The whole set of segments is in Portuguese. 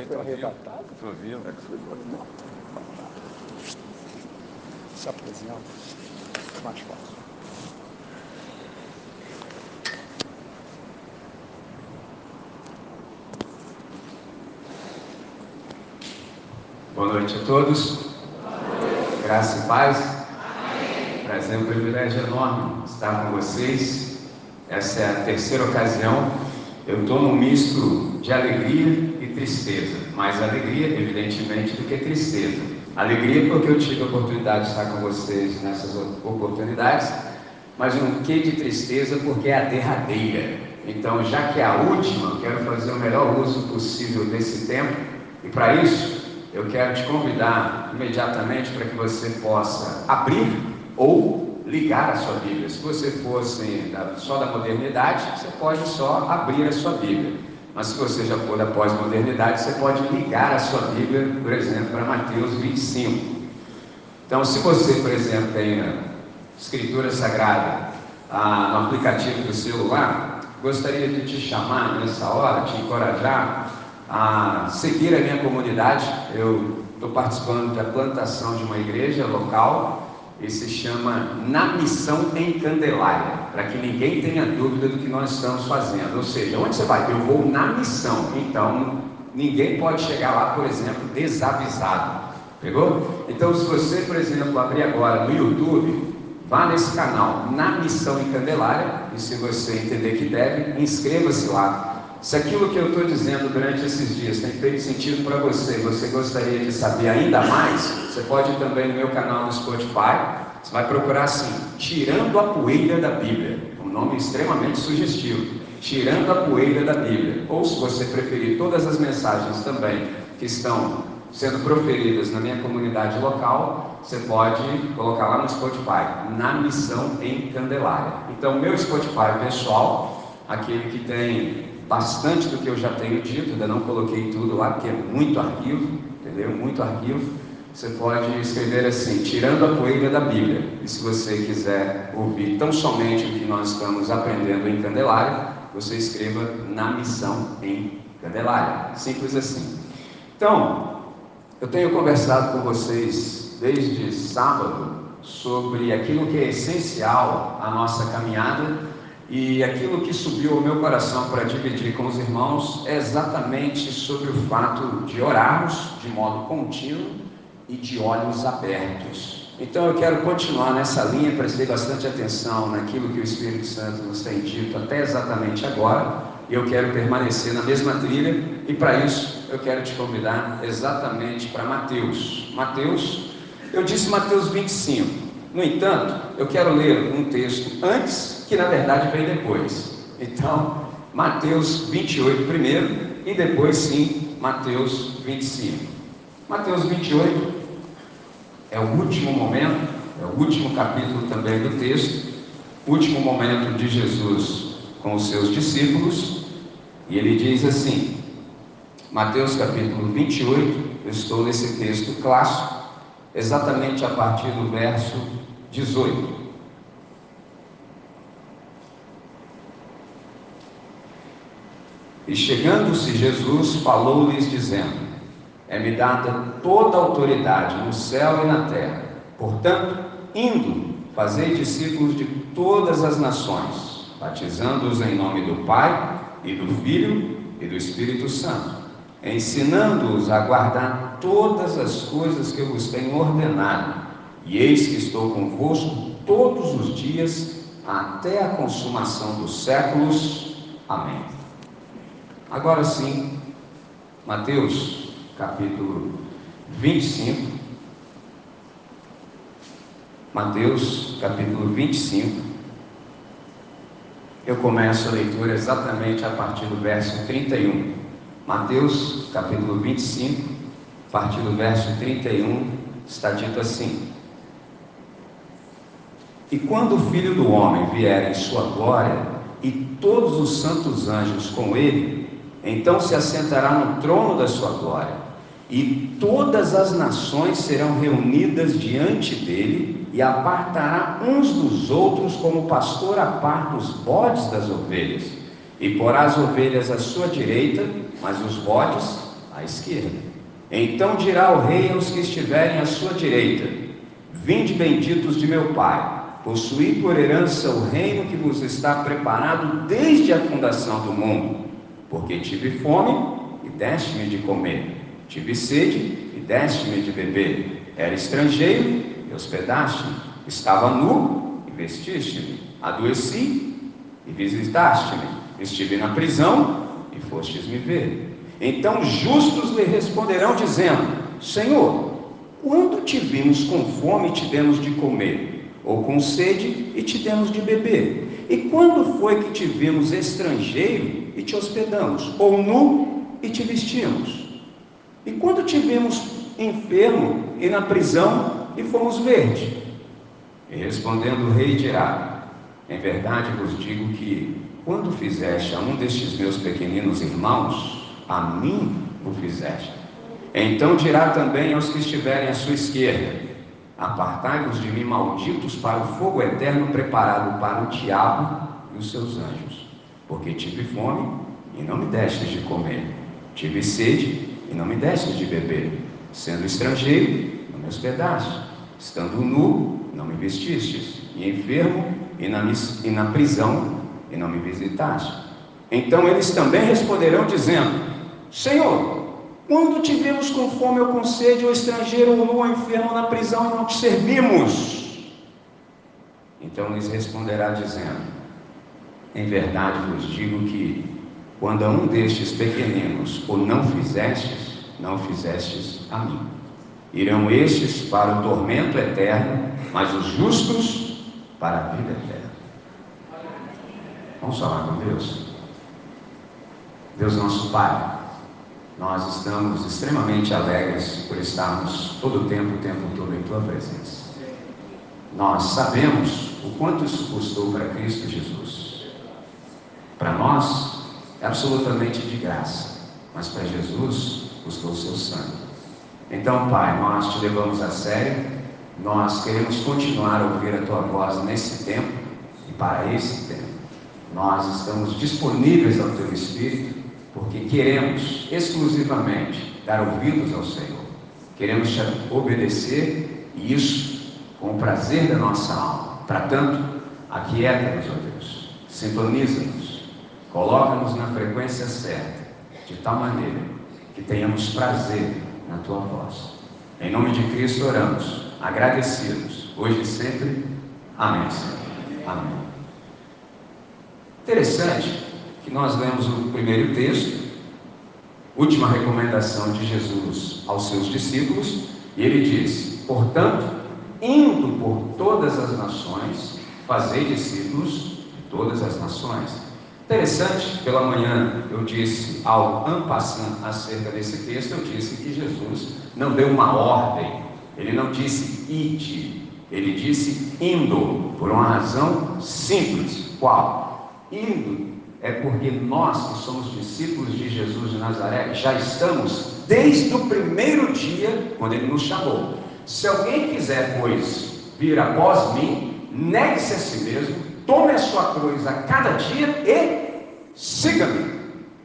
aí, ouvindo. arrebatado? Tô ouvindo. É que foi não. Se apresenta. Mais fácil. Boa noite a todos. Graça e paz. Prazer, um privilégio enorme estar com vocês. Essa é a terceira ocasião. Eu estou num misto de alegria tristeza. Mais alegria, evidentemente, do que tristeza. Alegria porque eu tive a oportunidade de estar com vocês nessas oportunidades, mas um quê de tristeza porque é a derradeira. Então, já que é a última, quero fazer o melhor uso possível desse tempo e para isso eu quero te convidar imediatamente para que você possa abrir ou ligar a sua Bíblia. Se você fosse só da modernidade, você pode só abrir a sua Bíblia. Mas se você já for da pós-modernidade, você pode ligar a sua Bíblia, por exemplo, para Mateus 25. Então, se você, por exemplo, tem a Escritura Sagrada ah, no aplicativo do celular, gostaria de te chamar nessa hora, te encorajar a seguir a minha comunidade. Eu estou participando da plantação de uma igreja local e se chama Na Missão em Candelária, para que ninguém tenha dúvida do que nós estamos fazendo. Ou seja, onde você vai? Eu vou na missão. Então, ninguém pode chegar lá, por exemplo, desavisado. Pegou? Então, se você, por exemplo, abrir agora no YouTube, vá nesse canal Na Missão em Candelária, e se você entender que deve, inscreva-se lá. Se aquilo que eu estou dizendo durante esses dias tem feito sentido para você, você gostaria de saber ainda mais, você pode ir também no meu canal no Spotify. Você vai procurar assim, Tirando a Poeira da Bíblia, um nome extremamente sugestivo. Tirando a Poeira da Bíblia. Ou se você preferir, todas as mensagens também que estão sendo proferidas na minha comunidade local, você pode colocar lá no Spotify, na missão em Candelária. Então, meu Spotify pessoal, aquele que tem bastante do que eu já tenho dito, ainda não coloquei tudo lá, porque é muito arquivo, entendeu? Muito arquivo. Você pode escrever assim, tirando a poeira da Bíblia. E se você quiser ouvir tão somente o que nós estamos aprendendo em Candelária, você escreva na missão em Candelária. Simples assim. Então, eu tenho conversado com vocês desde sábado sobre aquilo que é essencial à nossa caminhada e aquilo que subiu ao meu coração para dividir com os irmãos é exatamente sobre o fato de orarmos de modo contínuo e de olhos abertos. Então eu quero continuar nessa linha, prestei bastante atenção naquilo que o Espírito Santo nos tem dito até exatamente agora, e eu quero permanecer na mesma trilha, e para isso eu quero te convidar exatamente para Mateus. Mateus, eu disse Mateus 25. No entanto, eu quero ler um texto antes, que na verdade vem depois. Então, Mateus 28 primeiro e depois sim Mateus 25. Mateus 28 é o último momento, é o último capítulo também do texto, último momento de Jesus com os seus discípulos, e ele diz assim: Mateus capítulo 28, eu estou nesse texto clássico, exatamente a partir do verso 18. E chegando-se Jesus, falou-lhes, dizendo: É-me dada toda a autoridade no céu e na terra. Portanto, indo, fazei discípulos de todas as nações, batizando-os em nome do Pai, e do Filho e do Espírito Santo, ensinando-os a guardar todas as coisas que eu vos tenho ordenado e eis que estou convosco todos os dias até a consumação dos séculos. Amém. Agora sim, Mateus capítulo 25. Mateus capítulo 25. Eu começo a leitura exatamente a partir do verso 31. Mateus capítulo 25, a partir do verso 31, está dito assim: e quando o Filho do Homem vier em sua glória, e todos os santos anjos com ele, então se assentará no trono da sua glória, e todas as nações serão reunidas diante dele, e apartará uns dos outros, como o pastor aparta os bodes das ovelhas, e porá as ovelhas à sua direita, mas os bodes à esquerda. Então dirá o rei aos que estiverem à sua direita: Vinde benditos de meu Pai, possuí por herança o reino que vos está preparado desde a fundação do mundo, porque tive fome e deste-me de comer, tive sede e deste-me de beber, era estrangeiro e hospedaste-me, estava nu e vestiste-me, adoeci e visitaste-me, estive na prisão e fostes me ver. Então justos lhe responderão, dizendo: Senhor, quando te vimos com fome e te demos de comer, ou com sede e te demos de beber? E quando foi que te vimos estrangeiro e te hospedamos, ou nu e te vestimos? E quando te vimos enfermo e na prisão e fomos ver-te? E respondendo o rei dirá: Em verdade vos digo que, quando fizeste a um destes meus pequeninos irmãos, a mim o fizeste. Então dirá também aos que estiverem à sua esquerda: Apartai-vos de mim, malditos, para o fogo eterno preparado para o diabo e os seus anjos. Porque tive fome e não me destes de comer, tive sede e não me destes de beber, sendo estrangeiro, não me hospedaste, estando nu, não me vestistes, e enfermo e na, e na prisão e não me visitaste. Então eles também responderão, dizendo: Senhor, quando te vimos com fome ou com sede, ou estrangeiro, ou nu, ou enfermo na prisão, e não te servimos? Então lhes responderá, dizendo: Em verdade vos digo que, quando a um destes pequeninos o não fizestes, não fizestes a mim. Irão estes para o tormento eterno, mas os justos para a vida eterna. Vamos falar com Deus? Deus nosso Pai. Nós estamos extremamente alegres por estarmos todo o tempo, o tempo todo em Tua presença. Nós sabemos o quanto isso custou para Cristo Jesus. Para nós, é absolutamente de graça, mas para Jesus custou o seu sangue. Então, Pai, nós te levamos a sério, nós queremos continuar a ouvir a Tua voz nesse tempo e para esse tempo. Nós estamos disponíveis ao Teu Espírito porque queremos exclusivamente dar ouvidos ao Senhor, queremos te obedecer e isso com o prazer da nossa alma. Para tanto, aquieta-nos, ó Deus, sintoniza-nos, coloca-nos na frequência certa, de tal maneira que tenhamos prazer na tua voz. Em nome de Cristo oramos, agradecidos, hoje e sempre. Amém, Senhor. Amém. Interessante que nós lemos o primeiro texto, última recomendação de Jesus aos seus discípulos, e ele diz: Portanto, indo por todas as nações, fazei discípulos de todas as nações. Interessante, pela manhã eu disse ao ampassant acerca desse texto, eu disse que Jesus não deu uma ordem, ele não disse ide, ele disse indo, por uma razão simples. Qual? Indo é porque nós que somos discípulos de Jesus de Nazaré já estamos desde o primeiro dia quando ele nos chamou. Se alguém quiser, pois, vir após mim, negue-se a si mesmo, tome a sua cruz a cada dia e siga-me.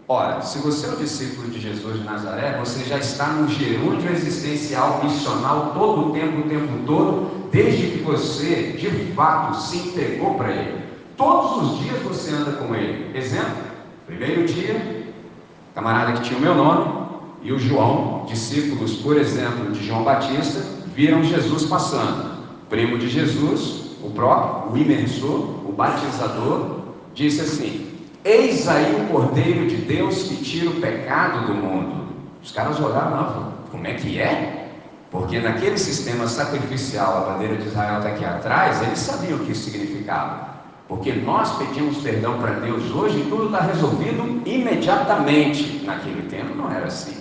Ora, se você é um discípulo de Jesus de Nazaré, você já está no gerúndio existencial missional todo o tempo, o tempo todo, desde que você de fato se entregou para Ele. Todos os dias você anda com ele. Exemplo: primeiro dia, camarada que tinha o meu nome e o João, discípulos, por exemplo, de João Batista, viram Jesus passando. Primo de Jesus, o próprio, o imersor, batizador, disse assim: Eis aí o Cordeiro de Deus que tira o pecado do mundo. Os caras olharam como é que é? Porque naquele sistema sacrificial, a bandeira de Israel está aqui atrás, eles sabiam o que isso significava. Porque nós pedimos perdão para Deus hoje e tudo está resolvido imediatamente. Naquele tempo não era assim.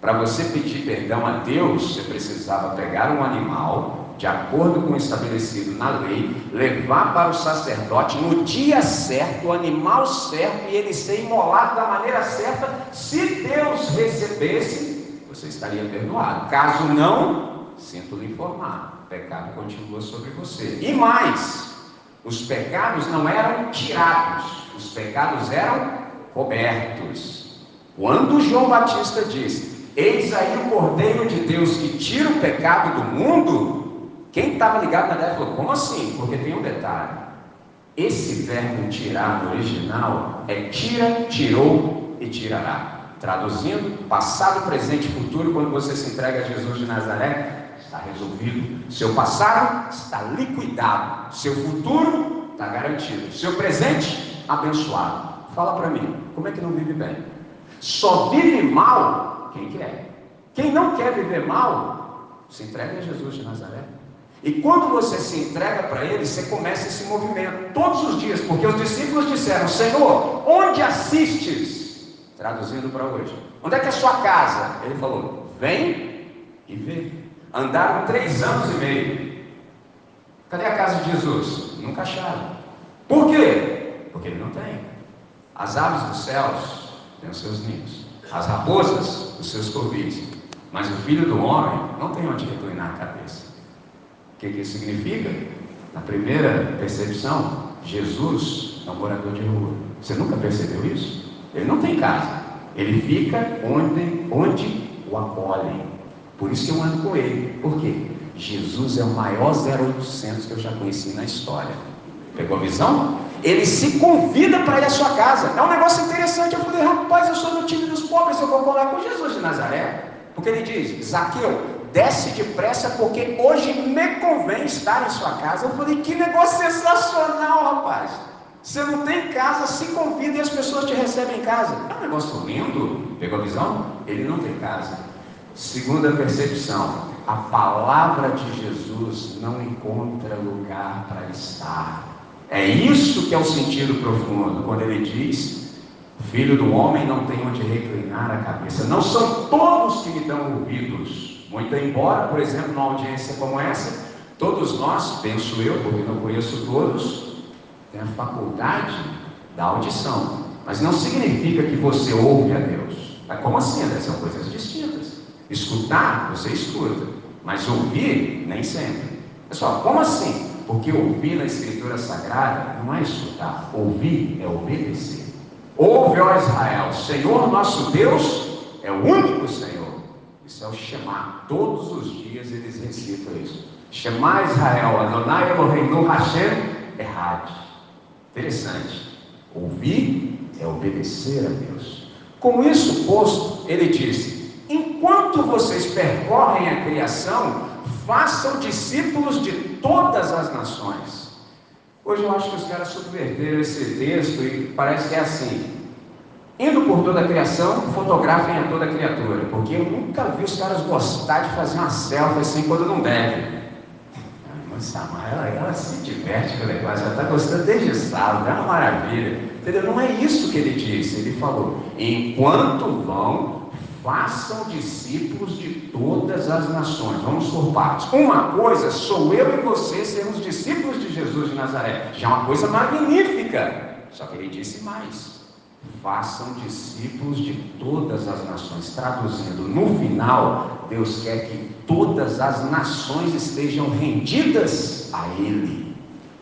Para você pedir perdão a Deus, você precisava pegar um animal, de acordo com o estabelecido na lei, levar para o sacerdote no dia certo, o animal certo, e ele ser imolado da maneira certa. Se Deus recebesse, você estaria perdoado. Caso não, sinto lhe informar, o pecado continua sobre você. E mais, os pecados não eram tirados, os pecados eram cobertos. Quando João Batista diz: Eis aí o Cordeiro de Deus que tira o pecado do mundo. Quem estava ligado na ideia falou: como assim? Porque tem um detalhe. Esse verbo tirar no original é tira, tirou e tirará. Traduzindo, passado, presente e futuro, quando você se entrega a Jesus de Nazaré, está resolvido. Seu passado está liquidado. Seu futuro está garantido. Seu presente, abençoado. Fala para mim, como é que não vive bem? Só vive mal quem quer. Quem não quer viver mal, se entrega a Jesus de Nazaré. E quando você se entrega para Ele, você começa esse movimento todos os dias, porque os discípulos disseram: Senhor, onde assistes? Traduzindo para hoje, onde é que é a sua casa? Ele falou: Vem e vê. Andaram três anos e meio. Cadê a casa de Jesus? Nunca acharam. Por quê? Porque ele não tem. As aves dos céus têm os seus ninhos, as raposas, os seus covis. Mas o filho do homem não tem onde reclinar a cabeça. O que, que isso significa? Na primeira percepção, Jesus é um morador de rua. Você nunca percebeu isso? Ele não tem casa. Ele fica onde, onde o acolhem. Por isso que eu ando com ele. Por quê? Jesus é o maior 0800 que eu já conheci na história. Pegou a visão? Ele se convida para ir à sua casa. É um negócio interessante. Eu falei, rapaz, eu sou do time dos pobres, eu vou colar com Jesus de Nazaré. Porque ele diz, Zaqueu, desce depressa, porque hoje me convém estar em sua casa. Eu falei, que negócio sensacional, rapaz. Você não tem casa, se convida e as pessoas te recebem em casa. É um negócio lindo. Pegou a visão? Ele não tem casa. Segunda percepção, a palavra de Jesus não encontra lugar para estar. É isso que é o sentido profundo, quando ele diz: Filho do homem não tem onde reclinar a cabeça. Não são todos que me dão ouvidos. Muito embora, por exemplo, numa audiência como essa, todos nós, penso eu, porque não conheço todos, tem a faculdade da audição. Mas não significa que você ouve a Deus. Como assim, André? São coisas distintas. Escutar, você escuta. Mas ouvir, nem sempre. Pessoal, como assim? Porque ouvir na Escritura Sagrada não é escutar. Ouvir é obedecer. Ouve, ó Israel, Senhor nosso Deus é o único Senhor. Isso é o chamar. Todos os dias eles recitam isso. Chamar Israel, Adonai Elohim Hashem Errad. Interessante. Ouvir é obedecer a Deus. Com isso posto, ele disse: Enquanto vocês percorrem a criação, façam discípulos de todas as nações. Hoje eu acho que os caras subverteram esse texto e parece que é assim. Indo por toda a criação, fotografem a toda a criatura. Porque eu nunca vi os caras gostar de fazer uma selfie assim quando não deve. Nossa, ela, ela se diverte com o negócio, ela está gostando desde sábado, é uma maravilha. Entendeu? Não é isso que ele disse. Ele falou: enquanto vão, façam discípulos de todas as nações. Vamos por partes. Uma coisa, sou eu e você sermos discípulos de Jesus de Nazaré. Já é uma coisa magnífica. Só que ele disse mais. Façam discípulos de todas as nações. Traduzindo, no final, Deus quer que todas as nações estejam rendidas a Ele.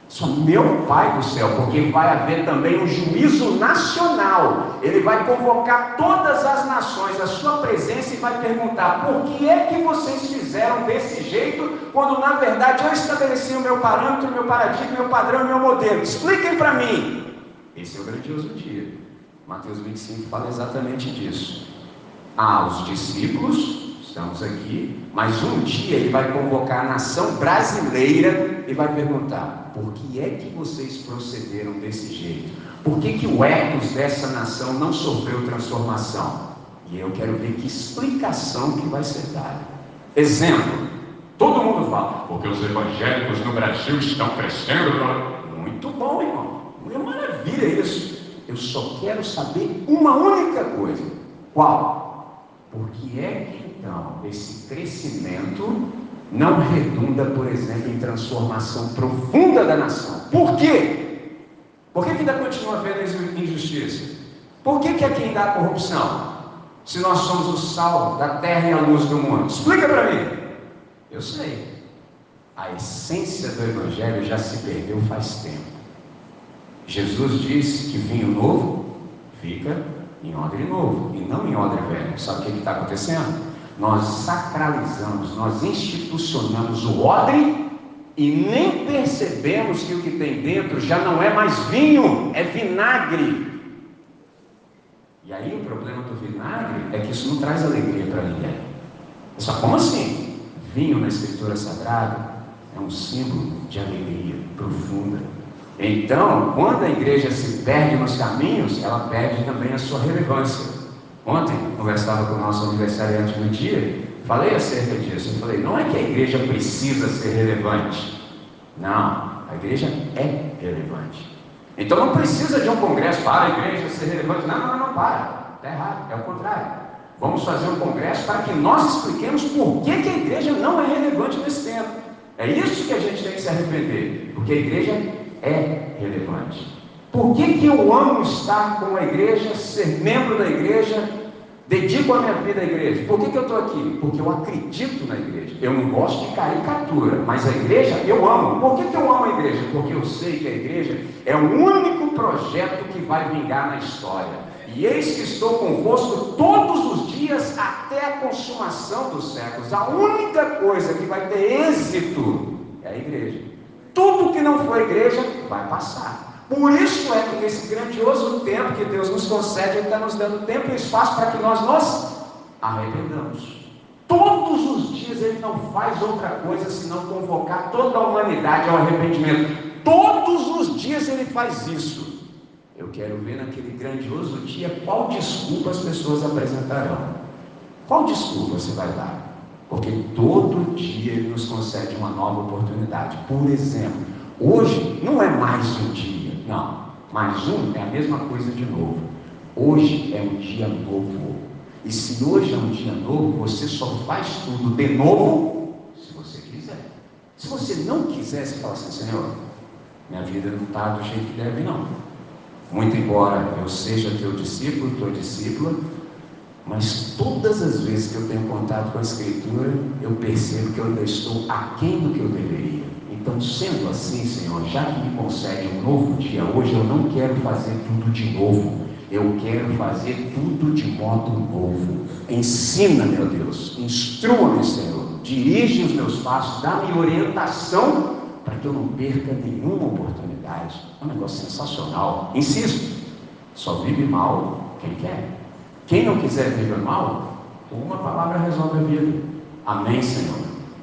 Só meu Pai do céu, porque vai haver também um juízo nacional. Ele vai convocar todas as nações à sua presença e vai perguntar: por que é que vocês fizeram desse jeito, quando na verdade eu estabeleci o meu parâmetro, o meu paradigma, o meu padrão, meu modelo? Expliquem para mim. Esse é o grandioso dia. Mateus 25 fala exatamente disso. Ah, os discípulos estamos aqui, mas um dia ele vai convocar a nação brasileira e vai perguntar: por que é que vocês procederam desse jeito? Por que, que o ethos dessa nação não sofreu transformação? E eu quero ver que explicação que vai ser dada. Exemplo: todo mundo fala, porque os evangélicos no Brasil estão crescendo. Muito bom, irmão. É maravilha isso. Eu só quero saber uma única coisa: qual? Por que é que então, esse crescimento não redunda, por exemplo, em transformação profunda da nação. Por quê? Por que, que ainda continua havendo injustiça? Por que, que aqui ainda há corrupção? Se nós somos o sal da terra e a luz do mundo. Explica para mim. Eu sei. A essência do Evangelho já se perdeu faz tempo. Jesus disse que vinho novo fica em odre novo e não em odre velho. Sabe o que está acontecendo? nós sacralizamos, nós institucionamos o odre e nem percebemos que o que tem dentro já não é mais vinho, é vinagre. E aí o problema do vinagre é que isso não traz alegria para ninguém. É só como assim? Vinho na escritura sagrada é um símbolo de alegria profunda. Então, quando a igreja se perde nos caminhos, ela perde também a sua relevância. Ontem, conversava com o nosso aniversariante no dia, falei acerca disso. Eu falei, não é que a igreja precisa ser relevante. Não, a igreja é relevante. Então não precisa de um congresso para a igreja ser relevante. Não, não, não, para. Está errado, é o contrário. Vamos fazer um congresso para que nós expliquemos por que, que a igreja não é relevante nesse tempo. É isso que a gente tem que se arrepender, porque a igreja é relevante. Por que, que eu amo estar com a igreja, ser membro da igreja, dedico a minha vida à igreja? Por que, que eu estou aqui? Porque eu acredito na igreja. Eu não gosto de caricatura, mas a igreja eu amo. Por que, que eu amo a igreja? Porque eu sei que a igreja é o único projeto que vai vingar na história. E eis que estou convosco todos os dias até a consumação dos séculos. A única coisa que vai ter êxito é a igreja. Tudo que não for igreja vai passar. Por isso é que nesse grandioso tempo que Deus nos concede, Ele está nos dando tempo e espaço para que nós nos arrependamos. Todos os dias Ele não faz outra coisa senão convocar toda a humanidade ao arrependimento. Todos os dias Ele faz isso. Eu quero ver naquele grandioso dia qual desculpa as pessoas apresentarão. Qual desculpa você vai dar? Porque todo dia Ele nos concede uma nova oportunidade. Por exemplo, hoje não é mais um dia, não. Mais um é a mesma coisa de novo. Hoje é um dia novo. E se hoje é um dia novo, você só faz tudo de novo se você quiser. Se você não quiser, você fala assim, Senhor, minha vida não está do jeito que deve, não. Muito embora eu seja teu discípulo, tua discípula, mas todas as vezes que eu tenho contato com a Escritura, eu percebo que eu ainda estou aquém do que eu deveria. Então, sendo assim, Senhor, já que me concede um novo dia hoje, eu não quero fazer tudo de novo. Eu quero fazer tudo de modo novo. Ensina, meu Deus, instrua-me, Senhor. Dirige os meus passos, dá-me orientação para que eu não perca nenhuma oportunidade. É um negócio sensacional. Insisto, só vive mal quem quer. Quem não quiser viver mal, uma palavra resolve a vida. Amém, Senhor.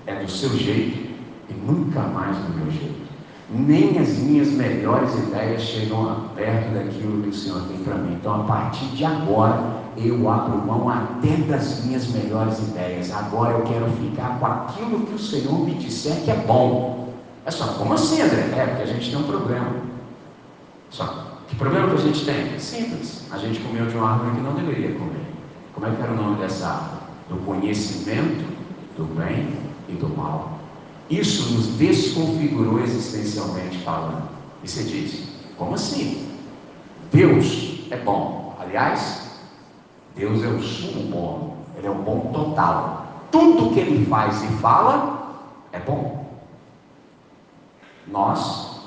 É do seu jeito e nunca mais do meu jeito. Nem as minhas melhores ideias chegam perto daquilo que o Senhor tem para mim. Então, a partir de agora, eu abro mão até das minhas melhores ideias. Agora eu quero ficar com aquilo que o Senhor me disser que é bom. É só, como assim, André? É, porque a gente tem um problema. Só, que problema que a gente tem? Simples. A gente comeu de uma árvore que não deveria comer. Como é que era o nome dessa árvore? Do conhecimento do bem e do mal. Isso nos desconfigurou existencialmente falando. E você diz, como assim? Deus é bom. Aliás, Deus é o sumo bom. Ele é o bom total. Tudo que ele faz e fala é bom. Nós,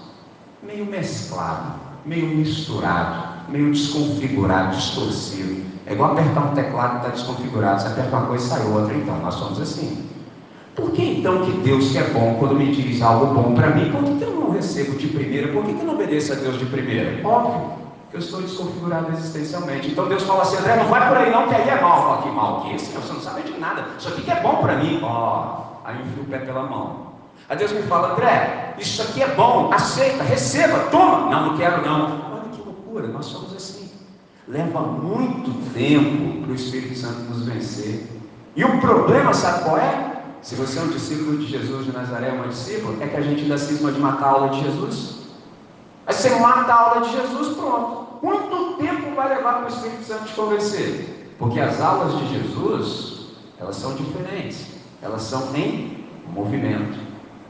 meio mesclado, meio misturado, meio desconfigurado, distorcido. É igual apertar um teclado que está desconfigurado. Você aperta uma coisa e sai outra. Então, nós somos assim. Por que então que Deus que é bom, quando me diz algo bom para mim, por que, que eu não recebo de primeira? Por que, que eu não obedeço a Deus de primeira? Óbvio, que eu estou desconfigurado existencialmente. Então Deus fala assim, André, não vai por aí não, que aí é mal. Fala, que mal que esse? Você não sabe de nada. Isso aqui que é bom para mim. Ó, oh, aí eu enfio o pé pela mão. Aí Deus me fala, André, isso aqui é bom, aceita, receba, toma. Não, não quero não. Olha que loucura, nós somos assim. Leva muito tempo para o Espírito Santo nos vencer. E o problema, sabe qual é? Se você é um discípulo de Jesus de Nazaré, uma discípula, é que a gente ainda cisma de matar a aula de Jesus. Aí você mata a aula de Jesus, pronto. Quanto tempo vai levar para o Espírito Santo te convencer? Porque as aulas de Jesus, elas são diferentes. Elas são em movimento.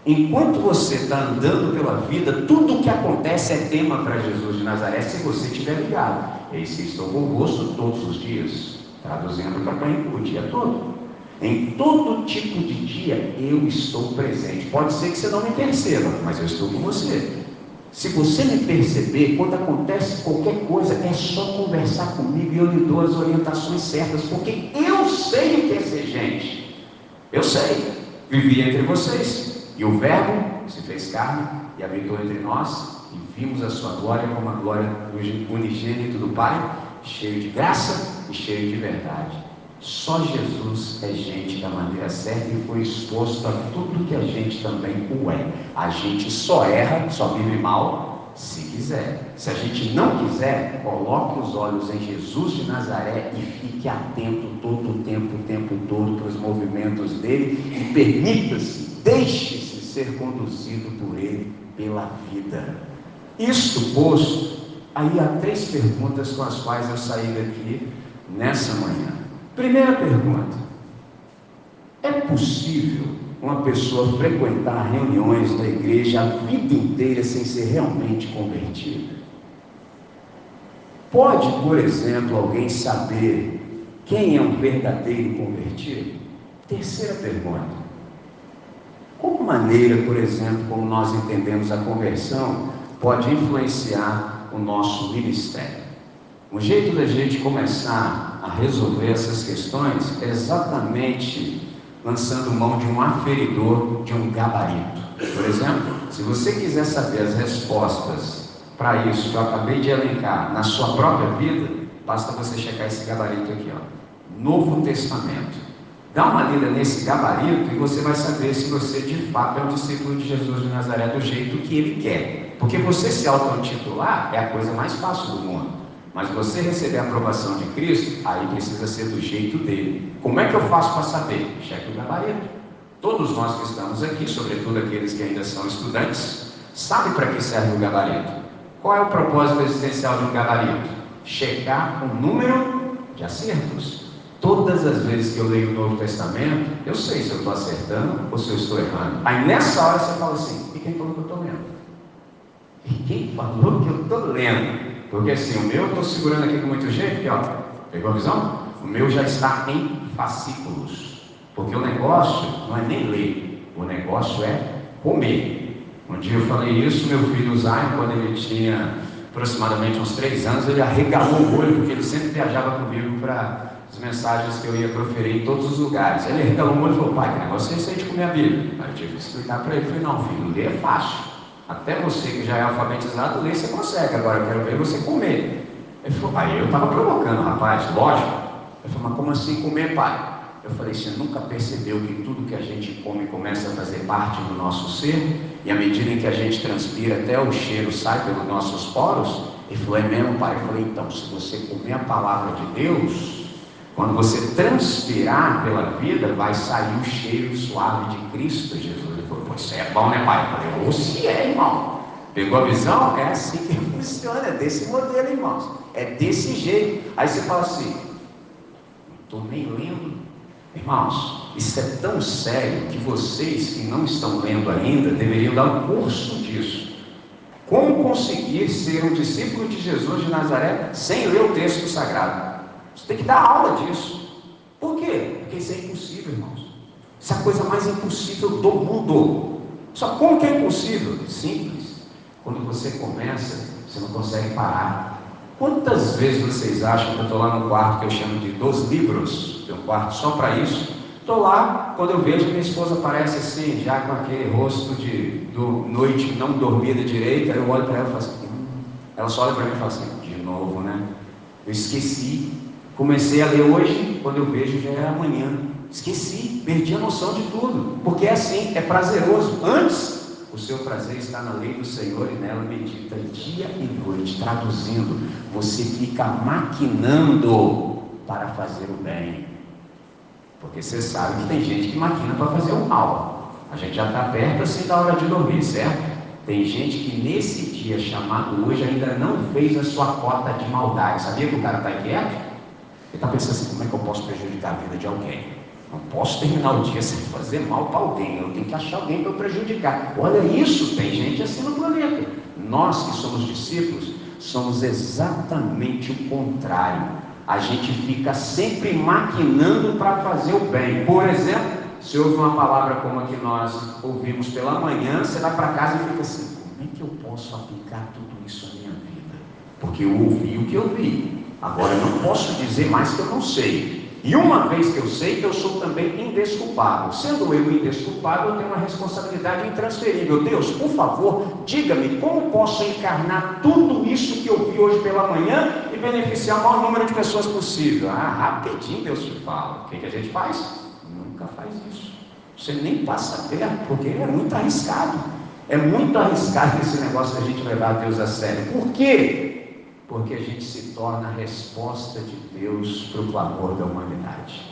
Enquanto você está andando pela vida, tudo o que acontece é tema para Jesus de Nazaré, se você estiver ligado. Eis que estou convosco todos os dias, traduzindo para o dia todo. Em todo tipo de dia eu estou presente. Pode ser que você não me perceba, mas eu estou com você. Se você me perceber, quando acontece qualquer coisa, é só conversar comigo e eu lhe dou as orientações certas, porque eu sei o que é ser gente. Eu sei. Vivi entre vocês. E o Verbo se fez carne e habitou entre nós, e vimos a sua glória como a glória do unigênito do Pai, cheio de graça e cheio de verdade. Só Jesus é gente da maneira certa e foi exposto a tudo que a gente também o é. A gente só erra, só vive mal, se quiser. Se a gente não quiser, coloque os olhos em Jesus de Nazaré e fique atento todo o tempo, o tempo todo para os movimentos dele e permita-se, deixe-se ser conduzido por ele pela vida. Isto posto, aí há três perguntas com as quais eu saí daqui nessa manhã. Primeira pergunta: é possível uma pessoa frequentar reuniões da igreja a vida inteira sem ser realmente convertida? Pode, por exemplo, alguém saber quem é um verdadeiro convertido? Terceira pergunta: qual maneira, por exemplo, como nós entendemos a conversão, pode influenciar o nosso ministério? O jeito da gente começar a resolver essas questões é exatamente lançando mão de um aferidor, de um gabarito. Por exemplo, se você quiser saber as respostas para isso que eu acabei de elencar na sua própria vida, basta você checar esse gabarito aqui, ó. Novo Testamento. Dá uma lida nesse gabarito e você vai saber se você de fato é um discípulo de Jesus de Nazaré do jeito que ele quer. Porque você se auto-intitular é a coisa mais fácil do mundo. Mas você receber a aprovação de Cristo, aí precisa ser do jeito dele. Como é que eu faço para saber? Cheque o gabarito. Todos nós que estamos aqui, sobretudo aqueles que ainda são estudantes, sabem para que serve o gabarito. Qual é o propósito existencial de um gabarito? Checar o número de acertos. Todas as vezes que eu leio o Novo Testamento, eu sei se eu estou acertando ou se eu estou errando. Aí nessa hora você fala assim: e quem falou que eu estou lendo? E quem falou que eu estou lendo? Porque assim, o meu eu estou segurando aqui com muito jeito, aqui, ó. Pegou a visão? O meu já está em fascículos. Porque o negócio não é nem ler, o negócio é comer. Um dia eu falei isso, meu filho Zayn, quando ele tinha aproximadamente uns três anos, ele arregalou o olho, porque ele sempre viajava comigo para as mensagens que eu ia proferir em todos os lugares. Ele arregalou o olho e falou, pai, que negócio é esse aí de comer a Bíblia? Aí eu tive que explicar para ele, falei, não, filho, ler é fácil. Até você que já é alfabetizado, ler você consegue, agora eu quero ver você comer. Ele falou, aí eu estava provocando, rapaz, lógico. Ele falou, mas como assim comer, pai? Eu falei, você nunca percebeu que tudo que a gente come começa a fazer parte do nosso ser? E à medida em que a gente transpira, até o cheiro sai pelos nossos poros? Ele falou, é mesmo, pai? Eu falei, então, se você comer a palavra de Deus, quando você transpirar pela vida, vai sair o cheiro suave de Cristo Jesus. Isso é bom, né, pai? Eu falei, ou se é, irmão. Pegou a visão? É assim que funciona, é desse modelo, irmãos. É desse jeito. Aí você fala assim, estou nem lendo. Irmãos, isso é tão sério que vocês que não estão lendo ainda deveriam dar um curso disso. Como conseguir ser um discípulo de Jesus de Nazaré sem ler o texto sagrado? Você tem que dar aula disso. Por quê? Porque isso é impossível, irmãos. Isso é a coisa mais impossível do mundo. Só como que é impossível? Simples. Quando você começa, você não consegue parar. Quantas vezes vocês acham que eu estou lá no quarto que eu chamo de dos livros? Tem um quarto só para isso. Estou lá, quando eu vejo minha esposa aparece assim, já com aquele rosto de do, noite não dormida direita, eu olho para ela e falo assim, hum. ela só olha para mim e fala assim, de novo, né? Eu esqueci. Comecei a ler hoje, quando eu vejo já é amanhã. Esqueci, perdi a noção de tudo, porque é assim, é prazeroso. Antes, o seu prazer está na lei do Senhor e nela medita dia e noite. Traduzindo, você fica maquinando para fazer o bem. Porque você sabe que tem gente que maquina para fazer o mal. A gente já está perto assim da hora de dormir, certo? Tem gente que nesse dia chamado hoje ainda não fez a sua cota de maldade. Sabia que o cara está inquieto? Ele está pensando assim: como é que eu posso prejudicar a vida de alguém? Não posso terminar o dia sem fazer mal para alguém. Eu tenho que achar alguém para prejudicar. Olha isso, tem gente assim no planeta. Nós que somos discípulos, somos exatamente o contrário. A gente fica sempre maquinando para fazer o bem. Por exemplo, se ouve uma palavra como a que nós ouvimos pela manhã, você vai para casa e fica assim: como é que eu posso aplicar tudo isso à minha vida? Porque eu ouvi o que eu vi. Agora eu não posso dizer mais que eu não sei. E uma vez que eu sei que eu sou também indesculpável, sendo eu indesculpável, eu tenho uma responsabilidade intransferível. Deus, por favor, diga-me como posso encarnar tudo isso que eu vi hoje pela manhã e beneficiar o maior número de pessoas possível. Ah, rapidinho Deus te fala. O que, que a gente faz? Nunca faz isso. Você nem passa perto, porque é muito arriscado. É muito arriscado esse negócio da gente levar Deus a sério. Por quê? Porque a gente se torna a resposta de Deus para o clamor da humanidade.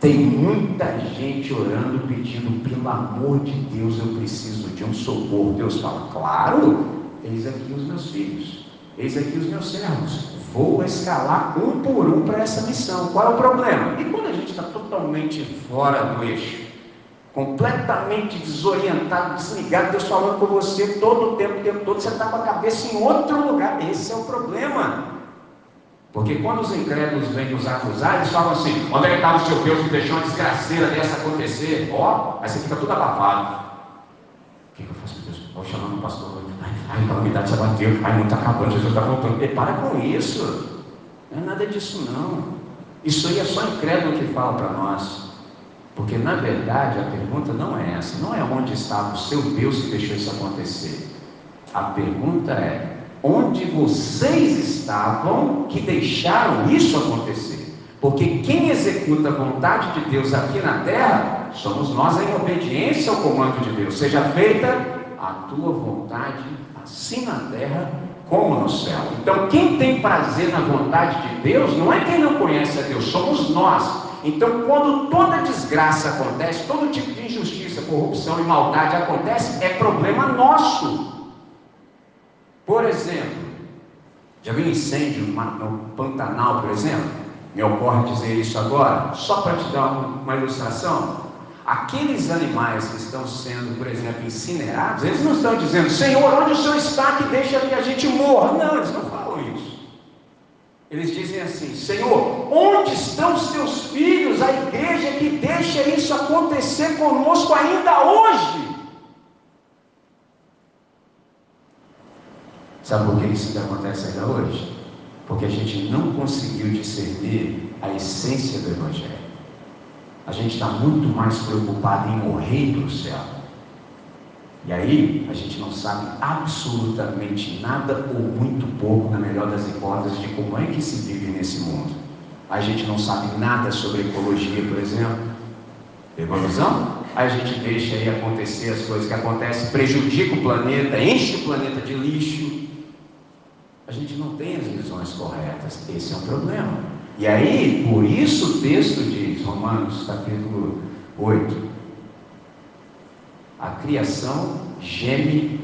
Tem muita gente orando, pedindo, pelo amor de Deus, eu preciso de um socorro. Deus fala, claro, eis aqui os meus filhos, eis aqui os meus servos. Vou escalar um por um para essa missão. Qual é o problema? E quando a gente está totalmente fora do eixo? Completamente desorientado, desligado, Deus falando com você todo o tempo, o tempo todo, você está com a cabeça em outro lugar. Esse é o problema. Porque quando os incrédulos vêm nos acusar, eles falam assim: onde é que estava o seu Deus que deixou uma desgraceira dessa acontecer? Ó, aí você fica tudo abafado. O que, que eu faço, meu Deus? Vou chamar o pastor. Ai, a calamidade já bateu. Ai, não está acabando, Jesus está voltando. E para com isso. Não é nada disso, não. Isso aí é só incrédulo que fala para nós. Porque na verdade a pergunta não é essa, não é onde estava o seu Deus que deixou isso acontecer. A pergunta é: onde vocês estavam que deixaram isso acontecer? Porque quem executa a vontade de Deus aqui na terra somos nós em obediência ao comando de Deus. Seja feita a tua vontade, assim na terra como no céu. Então, quem tem prazer na vontade de Deus não é quem não conhece a Deus, somos nós. Então, quando toda desgraça acontece, todo tipo de injustiça, corrupção e maldade acontece, é problema nosso. Por exemplo, já viu incêndio no Pantanal, por exemplo? Me ocorre dizer isso agora, só para te dar uma ilustração. Aqueles animais que estão sendo, por exemplo, incinerados, eles não estão dizendo, Senhor, onde o Senhor está que deixa que a gente morra? Não, eles não falam. Eles dizem assim: Senhor, onde estão os teus filhos, a igreja que deixa isso acontecer conosco ainda hoje? Sabe por que isso acontece ainda hoje? Porque a gente não conseguiu discernir a essência do Evangelho. A gente está muito mais preocupado em morrer para o céu e aí a gente não sabe absolutamente nada ou muito pouco, na melhor das hipóteses, de como é que se vive nesse mundo. A gente não sabe nada sobre ecologia, por exemplo. Pegou a visão? A gente deixa aí acontecer as coisas que acontecem, prejudica o planeta, enche o planeta de lixo. A gente não tem as visões corretas. Esse é um problema. E aí, por isso o texto diz, Romanos capítulo 8, a criação geme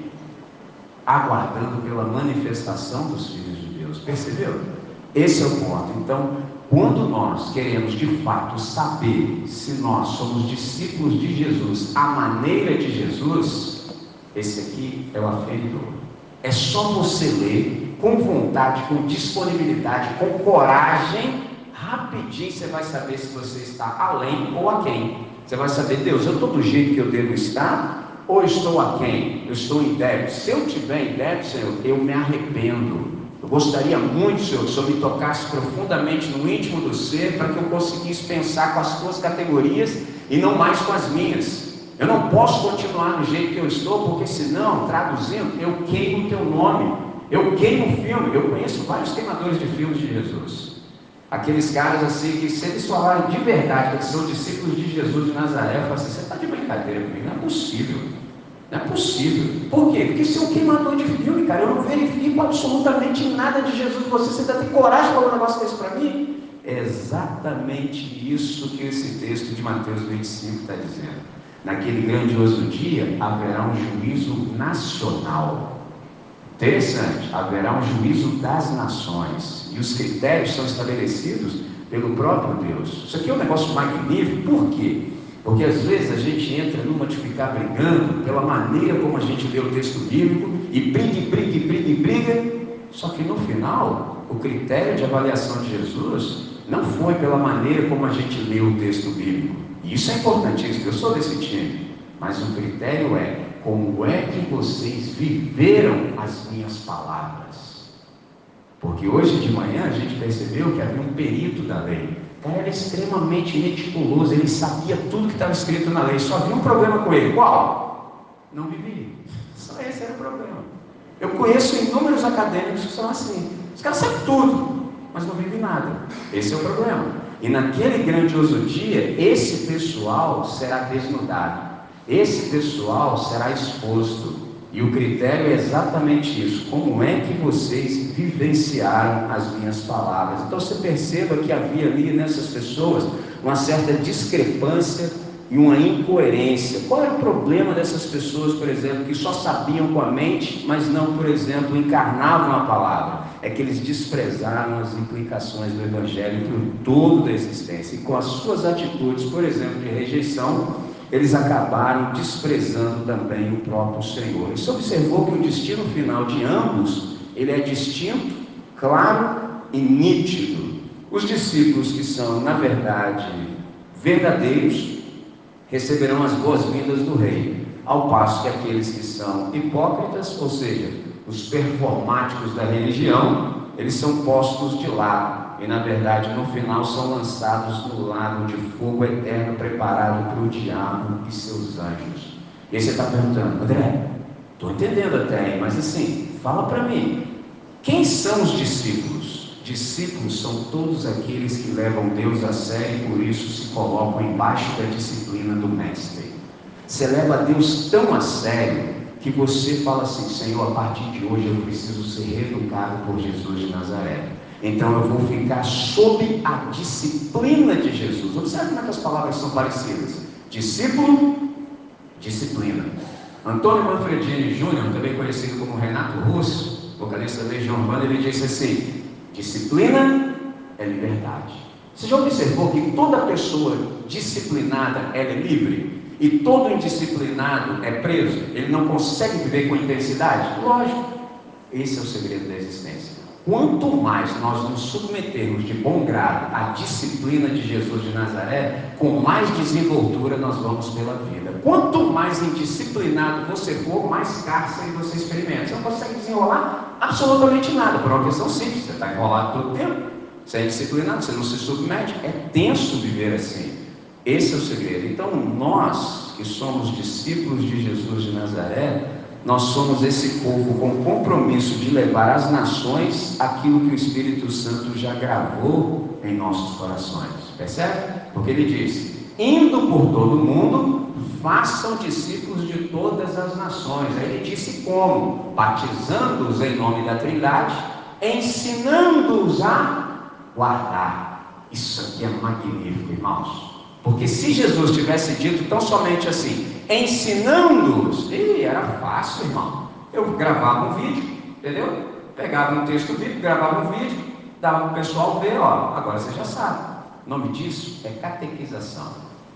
aguardando pela manifestação dos filhos de Deus. Percebeu? Esse é o ponto. Então, quando nós queremos de fato saber se nós somos discípulos de Jesus, a maneira de Jesus, esse aqui é o aferidor. É só você ler com vontade, com disponibilidade, com coragem, rapidinho você vai saber se você está além ou a quem. Você vai saber, Deus, eu estou do jeito que eu devo estar, ou estou aquém? Eu estou em débito. Se eu tiver em débito, Senhor, eu me arrependo. Eu gostaria muito, Senhor, que o Senhor me tocasse profundamente no íntimo do ser, para que eu conseguisse pensar com as tuas categorias e não mais com as minhas. Eu não posso continuar do jeito que eu estou, porque senão, traduzindo, eu queimo o teu nome. Eu queimo o filme. Eu conheço vários queimadores de filmes de Jesus. Aqueles caras assim que se eles falarem de verdade que são discípulos de Jesus de Nazaré, eu falo assim, você está de brincadeira comigo? Não é possível. Não é possível. Por quê? Porque se é um queimador de filme, cara, eu não verifico absolutamente nada de Jesus. Você, você ainda tem coragem de falar um negócio desse para mim? É exatamente isso que esse texto de Mateus 25 está dizendo. Naquele grandioso dia haverá um juízo nacional. Interessante, haverá um juízo das nações e os critérios são estabelecidos pelo próprio Deus. Isso aqui é um negócio magnífico, por quê? Porque às vezes a gente entra numa de ficar brigando pela maneira como a gente lê o texto bíblico e briga, briga, briga, briga, só que no final, o critério de avaliação de Jesus não foi pela maneira como a gente lê o texto bíblico. E isso é importantíssimo, eu sou desse time. Mas o critério é como é que vocês viveram as minhas palavras. Porque hoje de manhã a gente percebeu que havia um perito da lei. O cara era extremamente meticuloso, ele sabia tudo que estava escrito na lei. Só havia um problema com ele. Qual? Não vivia. Só esse era o problema. Eu conheço inúmeros acadêmicos que são assim. Os caras sabem tudo, mas não vivem nada. Esse é o problema. E naquele grandioso dia, esse pessoal será desnudado. Esse pessoal será exposto. E o critério é exatamente isso. Como é que vocês vivenciaram as minhas palavras? Então você perceba que havia ali nessas pessoas uma certa discrepância e uma incoerência. Qual era o problema dessas pessoas, por exemplo, que só sabiam com a mente, mas não, por exemplo, encarnavam a palavra? É que eles desprezaram as implicações do Evangelho por todo da existência. E com as suas atitudes, por exemplo, de rejeição, eles acabaram desprezando também o próprio Senhor. E você observou que o destino final de ambos, ele é distinto, claro e nítido. Os discípulos que são, na verdade, verdadeiros, receberão as boas-vindas do rei, ao passo que aqueles que são hipócritas, ou seja, os performáticos da religião, eles são postos de lado e na verdade no final são lançados no lago de fogo eterno preparado para o diabo e seus anjos. E aí você está perguntando, André, estou entendendo até, mas assim, fala para mim, quem são os discípulos? Discípulos são todos aqueles que levam Deus a sério e por isso se colocam embaixo da disciplina do Mestre. Você leva Deus tão a sério que você fala assim: Senhor, a partir de hoje eu preciso ser reeducado por Jesus de Nazaré. Então eu vou ficar sob a disciplina de Jesus. Observe como é que as palavras são parecidas: discípulo, disciplina. Antônio Manfredini Júnior, também conhecido como Renato Russo, vocalista da Legião Urbana, ele disse assim: disciplina é liberdade. Você já observou que toda pessoa disciplinada é livre? E todo indisciplinado é preso? Ele não consegue viver com intensidade? Lógico. Esse é o segredo da existência. Quanto mais nós nos submetermos de bom grado à disciplina de Jesus de Nazaré, com mais desenvoltura nós vamos pela vida. Quanto mais indisciplinado você for, mais cárcere você experimenta. Você não consegue desenrolar absolutamente nada, por uma questão simples. Você está enrolado todo o tempo. Você é indisciplinado, você não se submete. É tenso viver assim. Esse é o segredo. Então, nós que somos discípulos de Jesus de Nazaré, nós somos esse povo com compromisso de levar às nações aquilo que o Espírito Santo já gravou em nossos corações. Percebe? Porque ele diz: indo por todo o mundo, façam discípulos de todas as nações. Aí ele disse como? Batizando-os em nome da Trindade, ensinando-os a guardar. Isso aqui é magnífico, irmãos. Porque se Jesus tivesse dito tão somente assim, ensinando-os, era fácil, irmão. Eu gravava um vídeo, entendeu? Pegava um texto bíblico, gravava um vídeo, dava para o pessoal ver, ó, agora você já sabe. O nome disso é catequização.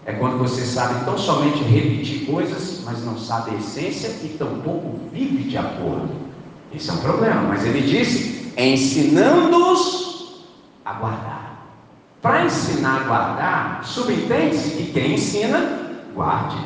É quando você sabe tão somente repetir coisas, mas não sabe a essência e tampouco vive de acordo. Esse é um problema. Mas ele disse: ensinando-os a guardar. Para ensinar a guardar, subentende-se que quem ensina, guarde.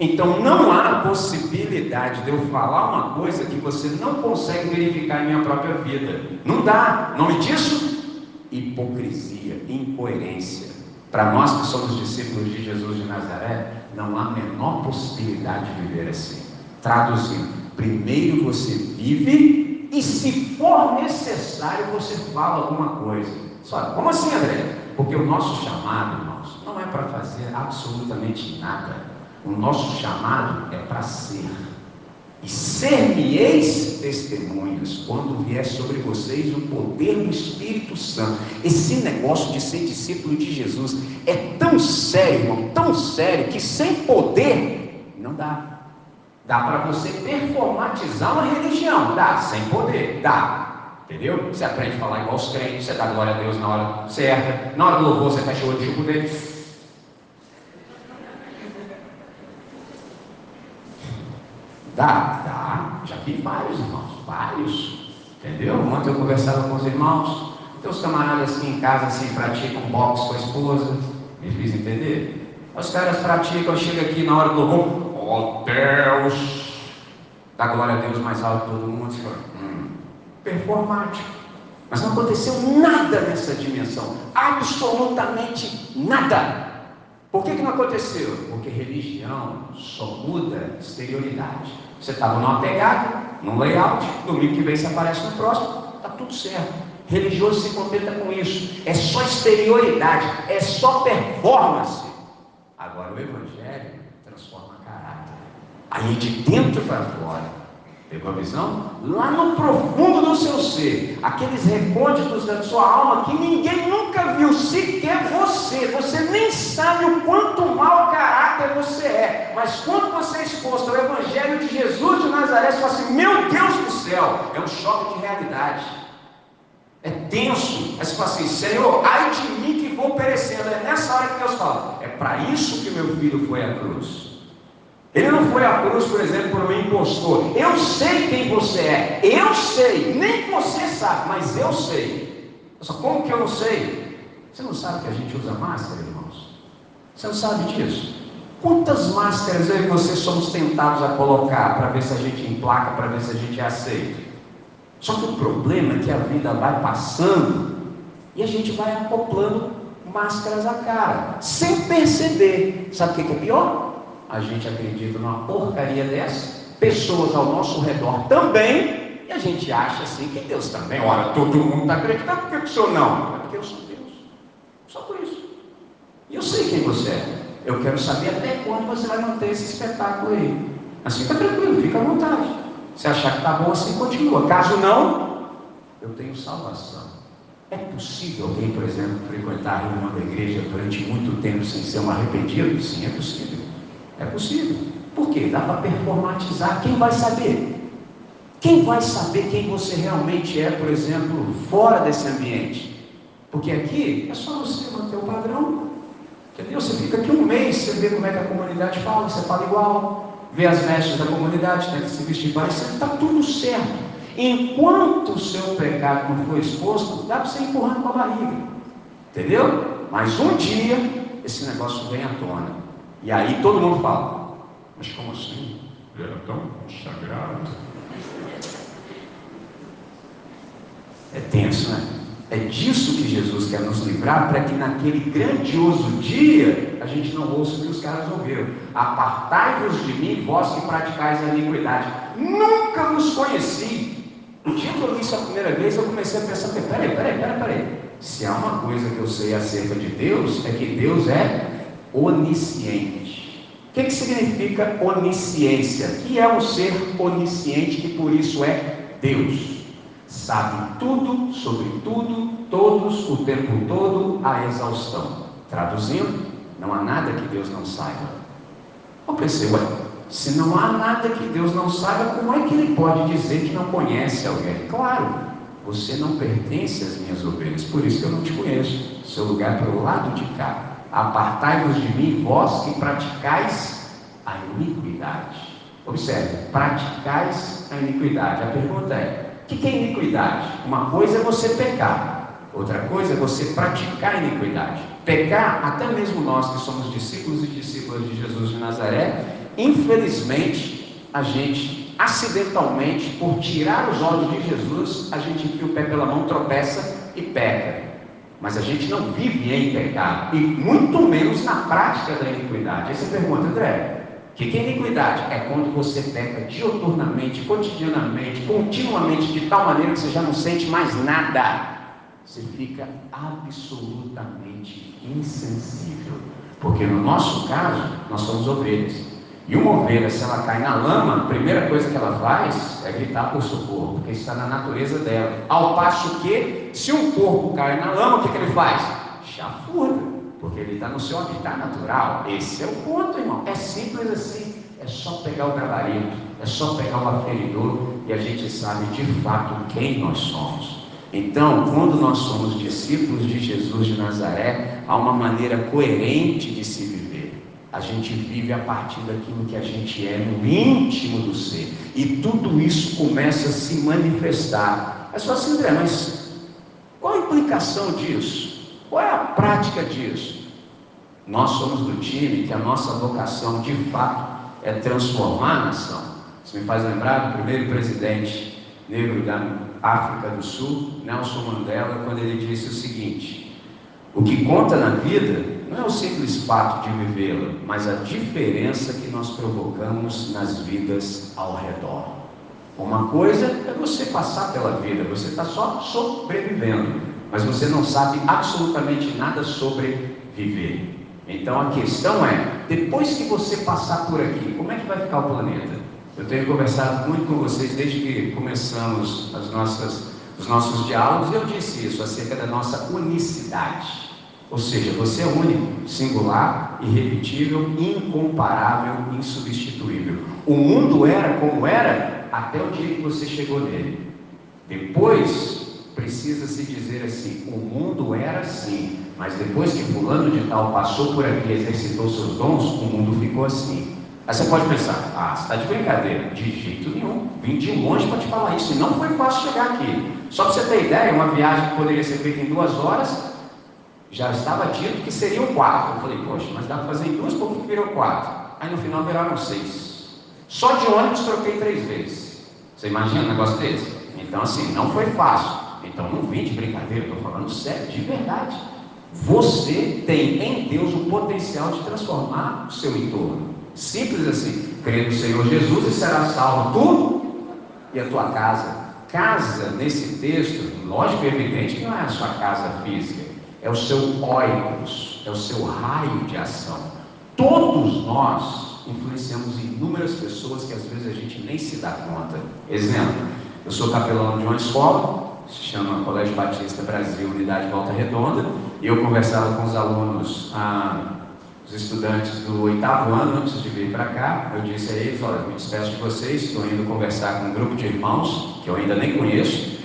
Então não há possibilidade de eu falar uma coisa que você não consegue verificar em minha própria vida. Não dá. Nome disso? Hipocrisia, incoerência. Para nós que somos discípulos de Jesus de Nazaré, não há a menor possibilidade de viver assim. Traduzindo, primeiro você vive e se for necessário você fala alguma coisa. Só, como assim, André? Porque o nosso chamado, irmãos, não é para fazer absolutamente nada. O nosso chamado é para ser. E ser-me-eis testemunhas quando vier sobre vocês o poder do Espírito Santo. Esse negócio de ser discípulo de Jesus é tão sério, irmão, tão sério, que sem poder não dá. Dá para você performatizar uma religião, dá, sem poder, dá. Entendeu? Você aprende a falar igual os crentes, você dá glória a Deus na hora certa, na hora do louvor você fecha o olho de chupo dele. Dá, dá. Já vi vários irmãos, vários. Entendeu? Ontem eu conversava com os irmãos, tem os camaradas aqui em casa assim, praticam boxe com a esposa, me fiz entender. Os caras praticam, chega aqui na hora do louvor, ó oh, Deus, dá glória a Deus mais alto que todo mundo, fala, hum, performático. Mas não aconteceu nada nessa dimensão, absolutamente nada. Por que, que não aconteceu? Porque religião só muda exterioridade. Você estava numa pegada, num layout, domingo que vem você aparece no próximo, está tudo certo. Religioso se contenta com isso. É só exterioridade, é só performance. Agora o Evangelho transforma caráter. Aí de dentro para fora. Pegou a visão? Lá no profundo do seu ser, aqueles recônditos da sua alma que ninguém nunca viu, sequer você. Você nem sabe o quanto mau caráter você é. Mas quando você é exposto ao Evangelho de Jesus de Nazaré, você fala assim: Meu Deus do céu! É um choque de realidade. É tenso. Aí você fala assim: Senhor, ai de mim que vou perecendo. É nessa hora que Deus fala: É para isso que meu filho foi à cruz. Ele não foi à cruz, por exemplo, por um impostor. Eu sei quem você é. Eu sei. Nem você sabe, mas eu sei. Só como que eu não sei? Você não sabe que a gente usa máscara, irmãos? Você não sabe disso? Quantas máscaras eu e você somos tentados a colocar para ver se a gente emplaca, para ver se a gente é aceita? Só que o problema é que a vida vai passando e a gente vai acoplando máscaras à cara, sem perceber. Sabe o que é pior? A gente acredita numa porcaria dessa, pessoas ao nosso redor também, e a gente acha assim que Deus também, ora, todo mundo está acreditando, por que o senhor não? É porque eu sou Deus. Só por isso. E eu sei quem você é. Eu quero saber até quando você vai manter esse espetáculo aí. Assim fica tranquilo, fica à vontade. Se achar que está bom, assim continua. Caso não, eu tenho salvação. É possível alguém, por exemplo, frequentar a reunião da igreja durante muito tempo sem ser um arrependido? Sim, é possível. É possível. Por quê? Dá para performatizar. Quem vai saber? Quem vai saber quem você realmente é, por exemplo, fora desse ambiente? Porque aqui é só você manter o padrão. Entendeu? Você fica aqui um mês, você vê como é que a comunidade fala, você fala igual, vê as vestes da comunidade, tem que se vestir parecendo, está tudo certo. Enquanto o seu pecado não foi exposto, dá para você empurrando com a barriga. Entendeu? Mas um dia esse negócio vem à tona. E aí todo mundo fala, mas como assim? Ele era tão sagrado. É tenso, né? É disso que Jesus quer nos livrar, para que naquele grandioso dia a gente não ouça o que os caras ouviram. Apartai-vos de mim, vós que praticais a iniquidade. Nunca nos conheci. O dia que eu li isso a primeira vez, eu comecei a pensar: peraí, peraí, peraí, peraí. Se há uma coisa que eu sei acerca de Deus, é que Deus é onisciente. O que, que significa onisciência? Que é um ser onisciente que por isso é Deus. Sabe tudo, sobre tudo, todos, o tempo todo, a exaustão. Traduzindo, não há nada que Deus não saiba. Eu pensei, ué, se não há nada que Deus não saiba, como é que ele pode dizer que não conhece alguém? Claro, você não pertence às minhas ovelhas, por isso que eu não te conheço. Seu lugar é para o lado de cá. Apartai-vos de mim, vós que praticais a iniquidade. Observe, praticais a iniquidade. A pergunta é: o que é iniquidade? Uma coisa é você pecar, outra coisa é você praticar a iniquidade. Pecar, até mesmo nós que somos discípulos e discípulas de Jesus de Nazaré, infelizmente, a gente acidentalmente, por tirar os olhos de Jesus, a gente enfia o pé pela mão, tropeça e peca. Mas a gente não vive em pecado, e muito menos na prática da iniquidade. Aí você pergunta, André, o que, que é iniquidade? É quando você peca dioturnamente, cotidianamente, continuamente, de tal maneira que você já não sente mais nada. Você fica absolutamente insensível. Porque no nosso caso, nós somos ovelhas. E uma ovelha, se ela cai na lama, a primeira coisa que ela faz é gritar por socorro, porque está na natureza dela. Ao passo que, se um porco cai na lama, o que, que ele faz? Chafurda, porque ele está no seu habitat natural. Esse é o ponto, irmão. É simples assim. É só pegar o gabarito, é só pegar o aferidor e a gente sabe de fato quem nós somos. Então, quando nós somos discípulos de Jesus de Nazaré, há uma maneira coerente de se viver a gente vive a partir daquilo que a gente é no íntimo do ser. E tudo isso começa a se manifestar. É só assim, André, mas qual a implicação disso? Qual é a prática disso? Nós somos do time que a nossa vocação de fato é transformar a nação. Isso me faz lembrar do primeiro presidente negro da África do Sul, Nelson Mandela, quando ele disse o seguinte: O que conta na vida não é o simples fato de vivê-la, mas a diferença que nós provocamos nas vidas ao redor. Uma coisa é você passar pela vida, você está só sobrevivendo, mas você não sabe absolutamente nada sobre viver. Então a questão é: depois que você passar por aqui, como é que vai ficar o planeta? Eu tenho conversado muito com vocês desde que começamos as nossas, os nossos diálogos e eu disse isso acerca da nossa unicidade. Ou seja, você é único, singular, irrepetível, incomparável, insubstituível. O mundo era como era até o dia que você chegou nele. Depois, precisa se dizer assim: o mundo era assim, mas depois que Fulano de Tal passou por aqui e exercitou seus dons, o mundo ficou assim. Aí você pode pensar: ah, você está de brincadeira. De jeito nenhum. Vim de longe para te falar isso. E não foi fácil chegar aqui. Só para você ter ideia, uma viagem que poderia ser feita em duas horas, já estava dito que seriam quatro. Eu falei, poxa, mas dá para fazer em duas, por que virou quatro? Aí no final viraram seis. Só de ônibus troquei três vezes. Você imagina um negócio desse? Então, assim, não foi fácil. Então, não vim de brincadeira, estou falando sério, de verdade. Você tem em Deus o potencial de transformar o seu entorno. Simples assim. Crê no Senhor Jesus e será salvo tu e a tua casa. Casa, nesse texto, lógico e evidente que não é a sua casa física é o seu oikos, é o seu raio de ação. Todos nós influenciamos inúmeras pessoas que às vezes a gente nem se dá conta. Exemplo, eu sou capelão de uma escola, se chama Colégio Batista Brasil, Unidade Volta Redonda, e eu conversava com os alunos, ah, os estudantes do oitavo ano, antes de vir para cá, eu disse a eles, olha, me despeço de vocês, estou indo conversar com um grupo de irmãos, que eu ainda nem conheço,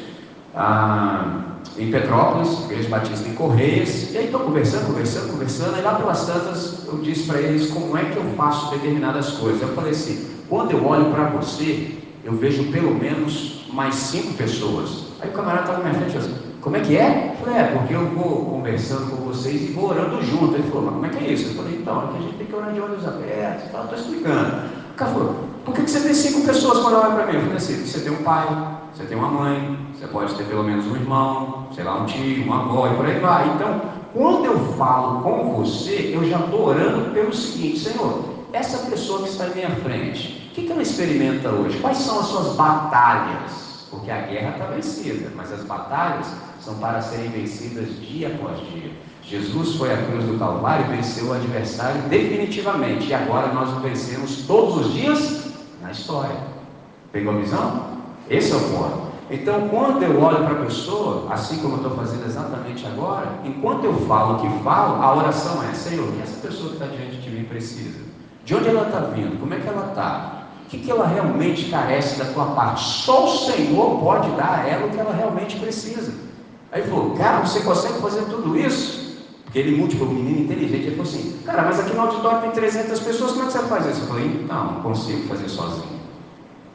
ah, em Petrópolis, Igreja Batista em Correias, e aí estou conversando, conversando, conversando, e lá pelas tantas eu disse para eles como é que eu faço determinadas coisas. Eu falei assim, quando eu olho para você, eu vejo pelo menos mais cinco pessoas. Aí o camarada estava na minha frente assim, como é que é? Eu falei, é, porque eu vou conversando com vocês e vou orando junto. Ele falou, mas como é que é isso? Eu falei, então, que a gente tem que orar de olhos abertos estou explicando. O cara falou, por que, que você tem cinco pessoas quando olha para mim? Eu falei assim, você tem um pai, você tem uma mãe, você pode ter pelo menos um irmão, sei lá, um tio, uma avó e por aí vai. Então, quando eu falo com você, eu já estou orando pelo seguinte, Senhor, essa pessoa que está em minha frente, o que, que ela experimenta hoje? Quais são as suas batalhas? Porque a guerra está vencida, mas as batalhas são para serem vencidas dia após dia. Jesus foi à cruz do Calvário e venceu o adversário definitivamente. E agora nós o vencemos todos os dias na história. Pegou a visão? Esse é o ponto. Então, quando eu olho para a pessoa, assim como eu estou fazendo exatamente agora, enquanto eu falo o que falo, a oração é: Senhor, o que essa pessoa que está diante de mim precisa? De onde ela está vindo? Como é que ela está? O que, que ela realmente carece da tua parte? Só o Senhor pode dar a ela o que ela realmente precisa. Aí ele falou: Cara, você consegue fazer tudo isso? Porque ele múltiplo, um menino inteligente, ele falou assim: Cara, mas aqui no auditório tem 300 pessoas, como é que você faz isso? Eu falei: Não, não consigo fazer sozinho.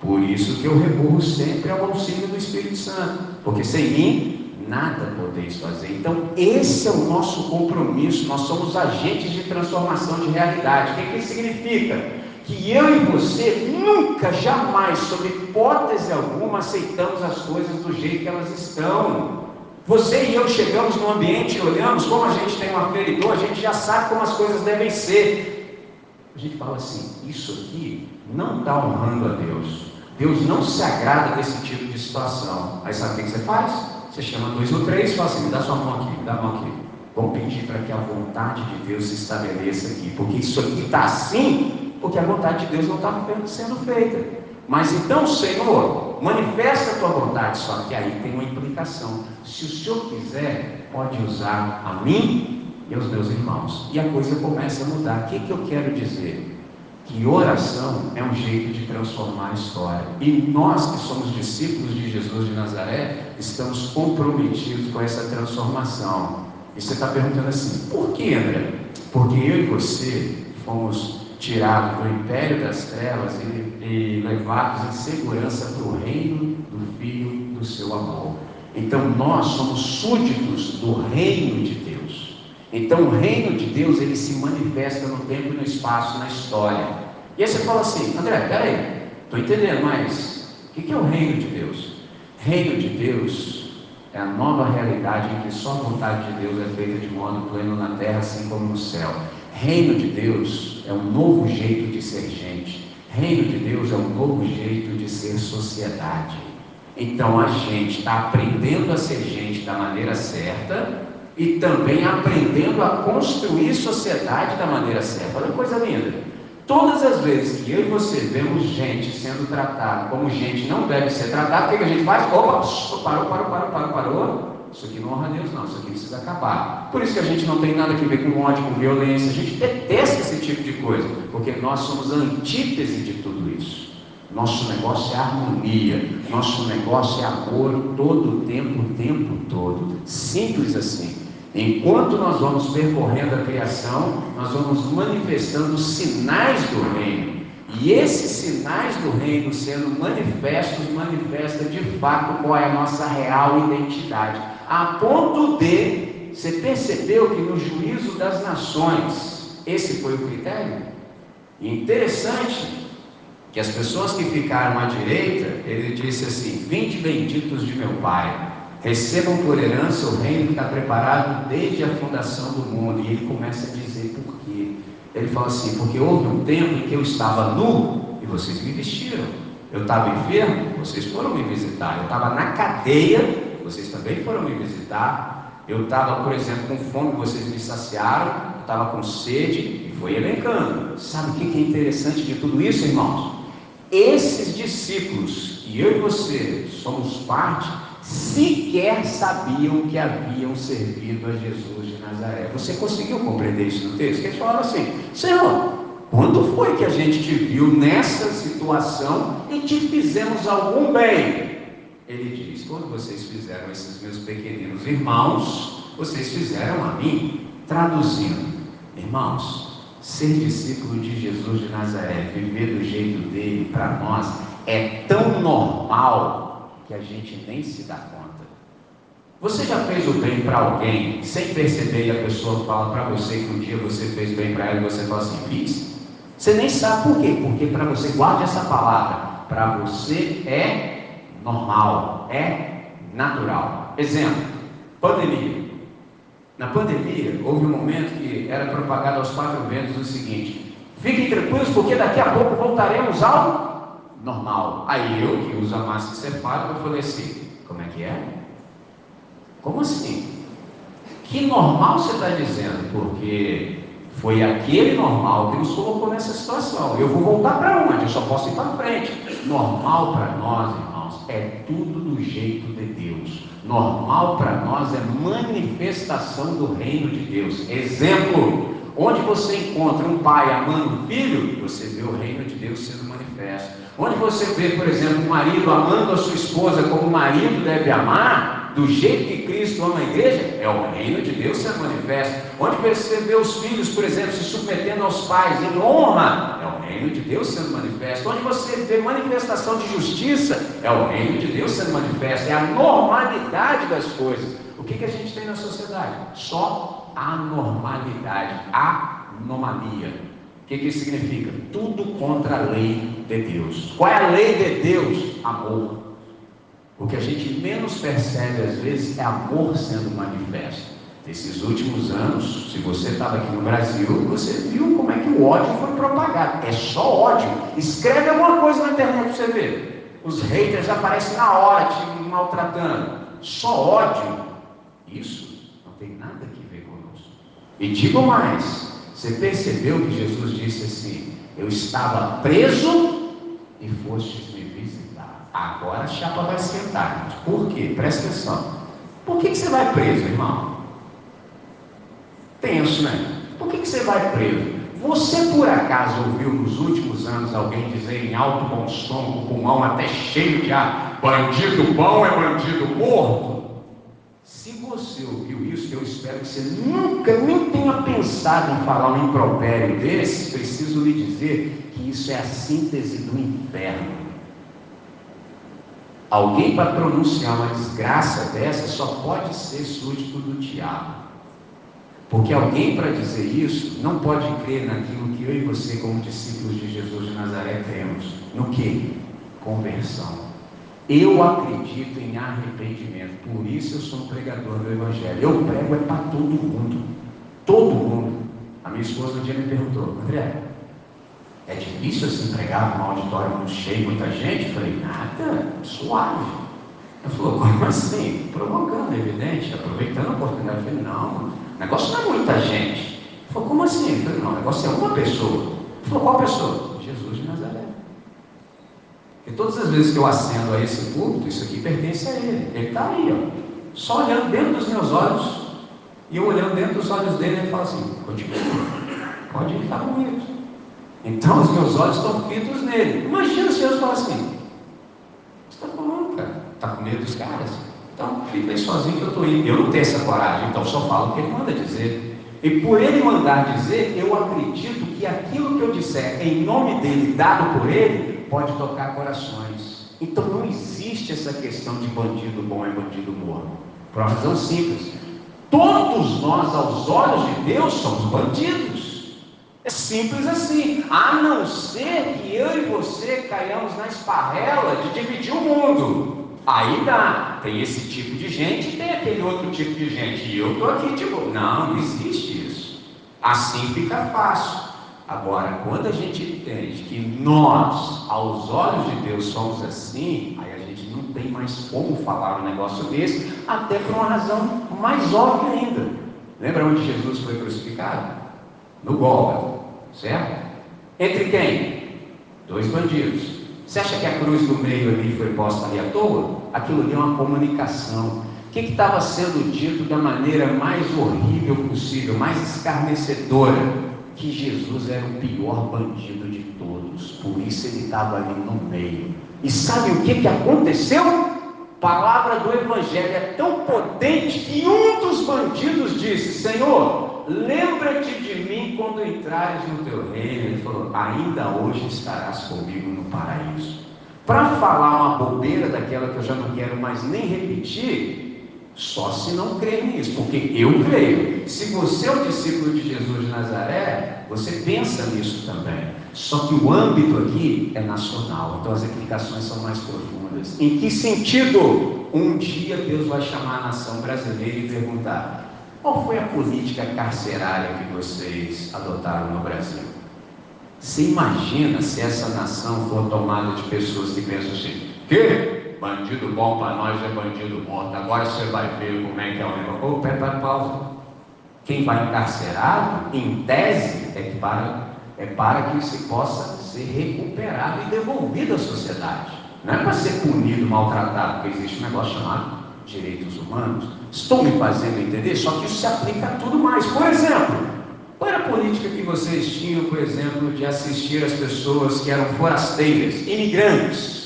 Por isso que eu recorro sempre ao auxílio do Espírito Santo, porque sem mim nada podeis fazer. Então, esse é o nosso compromisso, nós somos agentes de transformação de realidade. O que, que isso significa? Que eu e você nunca, jamais, sob hipótese alguma, aceitamos as coisas do jeito que elas estão. Você e eu chegamos no ambiente e olhamos, como a gente tem um aferidor, a gente já sabe como as coisas devem ser. A gente fala assim: isso aqui não está honrando a Deus. Deus não se agrada desse tipo de situação. Aí sabe o que você faz? Você chama dois ou três e fala assim: me dá sua mão aqui, me dá a mão aqui. Vamos pedir para que a vontade de Deus se estabeleça aqui. Porque isso aqui está assim, porque a vontade de Deus não está sendo feita. Mas então, Senhor, manifesta a tua vontade. Só que aí tem uma implicação. Se o Senhor quiser, pode usar a mim e aos meus irmãos. E a coisa começa a mudar. O que, que eu quero dizer? Que oração é um jeito de transformar a história. E nós que somos discípulos de Jesus de Nazaré, estamos comprometidos com essa transformação. E você está perguntando assim, por que, André? Porque eu e você fomos tirados do império das trevas e, e levados em segurança para o reino do Filho do seu amor. Então nós somos súditos do reino de Deus. Então o reino de Deus ele se manifesta no tempo e no espaço, na história. E aí você fala assim, André, peraí, Estou entendendo, mas o que é o reino de Deus? Reino de Deus é a nova realidade em que só a vontade de Deus é feita de modo pleno na terra, assim como no céu. Reino de Deus é um novo jeito de ser gente. Reino de Deus é um novo jeito de ser sociedade. Então a gente está aprendendo a ser gente da maneira certa e também aprendendo a construir sociedade da maneira certa. Olha que coisa linda. Todas as vezes que eu e você vemos gente sendo tratada como gente não deve ser tratada, o que, que a gente faz? Opa, parou, parou, parou, parou, parou. Isso aqui não honra a Deus, não. Isso aqui precisa acabar. Por isso que a gente não tem nada a ver com ódio, com violência. A gente detesta esse tipo de coisa, porque nós somos a antítese de tudo isso. Nosso negócio é harmonia, nosso negócio é amor todo o tempo, o tempo todo. Simples assim. Enquanto nós vamos percorrendo a criação, nós vamos manifestando sinais do reino. E esses sinais do reino sendo manifestos, manifesta de fato qual é a nossa real identidade. A ponto de, você percebeu que no juízo das nações, esse foi o critério? Interessante que as pessoas que ficaram à direita, ele disse assim: Vinde benditos de meu Pai Recebam por herança o reino que está preparado desde a fundação do mundo. E ele começa a dizer por quê. Ele fala assim: porque houve um tempo em que eu estava nu e vocês me vestiram. Eu estava enfermo, vocês foram me visitar. Eu estava na cadeia, vocês também foram me visitar. Eu estava, por exemplo, com fome, vocês me saciaram. Eu estava com sede e foi elencando. Sabe o que é interessante de tudo isso, irmãos? Esses discípulos, e eu e você somos parte, sequer sabiam que haviam servido a Jesus de Nazaré. Você conseguiu compreender isso no texto? Eles falaram assim: Senhor, quando foi que a gente te viu nessa situação e te fizemos algum bem? Ele diz: Quando vocês fizeram esses meus pequeninos irmãos, vocês fizeram a mim. Traduzindo, irmãos, ser discípulo de Jesus de Nazaré, viver do jeito dele para nós é tão normal que a gente nem se dá conta. Você já fez o bem para alguém sem perceber e a pessoa fala para você que um dia você fez bem para ela e você fala assim, fiz? Você nem sabe por quê, porque para você, guarde essa palavra, para você é normal, é natural. Exemplo, pandemia. Na pandemia, houve um momento que era propagado aos quatro ventos o seguinte: fiquem tranquilos, porque daqui a pouco voltaremos ao normal. Aí eu, que uso a máscara cefálica, falei assim: como é que é? Como assim? Que normal você está dizendo? Porque foi aquele normal que nos colocou nessa situação. Eu vou voltar para onde? Eu só posso ir para frente. Normal para nós, irmãos, é tudo do jeito de Deus. Normal para nós é manifestação do reino de Deus. Exemplo: onde você encontra um pai amando o filho, você vê o reino de Deus sendo manifesto. Onde você vê, por exemplo, um marido amando a sua esposa como o marido deve amar, do jeito que Cristo ama a igreja, é o reino de Deus sendo manifesto. Onde você vê os filhos, por exemplo, se submetendo aos pais em honra, é o reino de Deus sendo manifesto. Onde você vê manifestação de justiça, é o reino de Deus sendo manifesto. É a normalidade das coisas. O que, que a gente tem na sociedade? Só anormalidade, anomalia. O que, que isso significa? Tudo contra a lei de Deus. Qual é a lei de Deus? Amor. O que a gente menos percebe às vezes é amor sendo manifesto. Nesses últimos anos, se você estava aqui no Brasil, você viu como é que o ódio foi propagado. É só ódio. Escreve alguma coisa na internet para você ver. Os haters aparecem na hora te maltratando. Só ódio. Isso não tem nada a ver conosco. E digo mais: você percebeu que Jesus disse assim: Eu estava preso e fostes me visitar. Agora a chapa vai sentar. Por quê? Presta atenção. Por que, que você vai preso, irmão? Tenso, né? Por que, que você vai preso? Você por acaso ouviu nos últimos anos alguém dizer em alto bom som, com o pulmão até cheio de ar, bandido bom é bandido morto? Você ouviu isso, eu espero que você nunca nem tenha pensado em falar um impropério desse, preciso lhe dizer que isso é a síntese do inferno. Alguém para pronunciar uma desgraça dessa só pode ser súdito do diabo. Porque alguém para dizer isso não pode crer naquilo que eu e você, como discípulos de Jesus de Nazaré, temos. No que? Conversão. Eu acredito em arrependimento, por isso eu sou um pregador do Evangelho. Eu prego é para todo mundo. Todo mundo. A minha esposa um dia me perguntou, André, é difícil assim pregar num auditório muito cheio, muita gente? Eu falei, nada, suave. Ela falou, como assim? Provocando, é evidente, aproveitando a oportunidade. Eu falei, não, o negócio não é muita gente. Ele falou, como assim? Eu falei, não, o negócio é uma pessoa. Ele falou, qual pessoa? Jesus de Nazaré. E todas as vezes que eu acendo a esse púlpito, isso aqui pertence a ele. Ele está aí, ó, só olhando dentro dos meus olhos. E eu olhando dentro dos olhos dele, ele fala assim, continua, pode estar comigo. Então os meus olhos estão fitos nele. Imagina se Jesus falar assim, você está falando, cara? Está com medo dos caras? Então, fica aí sozinho que eu estou indo. Eu não tenho essa coragem, então só falo o que ele manda dizer. E por ele mandar dizer, eu acredito que aquilo que eu disser em nome dele, dado por ele, pode tocar corações. Então não existe essa questão de bandido bom e bandido morto. Por uma razão simples. Todos nós, aos olhos de Deus, somos bandidos. É simples assim. A não ser que eu e você caiamos na esparrela de dividir o mundo. Aí dá, tem esse tipo de gente e tem aquele outro tipo de gente. E eu estou aqui, tipo, não, não existe isso. Assim fica fácil. Agora, quando a gente entende que nós, aos olhos de Deus, somos assim, aí a gente não tem mais como falar um negócio desse, até por uma razão mais óbvia ainda. Lembra onde Jesus foi crucificado? No Gólgota, certo? Entre quem? Dois bandidos. Você acha que a cruz do meio ali foi posta ali à toa? Aquilo ali é uma comunicação. O que estava sendo dito da maneira mais horrível possível, mais escarnecedora? Que Jesus era o pior bandido de todos, por isso ele estava ali no meio. E sabe o que, que aconteceu? Palavra do Evangelho é tão potente que um dos bandidos disse: Senhor, lembra-te de mim quando entrares no teu reino. Ele falou: Ainda hoje estarás comigo no paraíso. Para falar uma bobeira daquela que eu já não quero mais nem repetir, só se não crer nisso, porque eu creio. Se você é o discípulo de Jesus de Nazaré, você pensa nisso também. Só que o âmbito aqui é nacional, então as implicações são mais profundas. Em que sentido? Um dia Deus vai chamar a nação brasileira e perguntar: qual foi a política carcerária que vocês adotaram no Brasil? Você imagina se essa nação for tomada de pessoas que pensam assim: que? Bandido bom para nós é bandido morto. Agora você vai ver como é que é o negócio. Pô, pé para pausa. Quem vai encarcerado, em tese, é, para, é para que se possa ser recuperado e devolvido à sociedade. Não é para ser punido, maltratado, porque existe um negócio chamado direitos humanos. Estou me fazendo entender? Só que isso se aplica a tudo mais. Por exemplo, qual era a política que vocês tinham, por exemplo, de assistir as pessoas que eram forasteiras, imigrantes?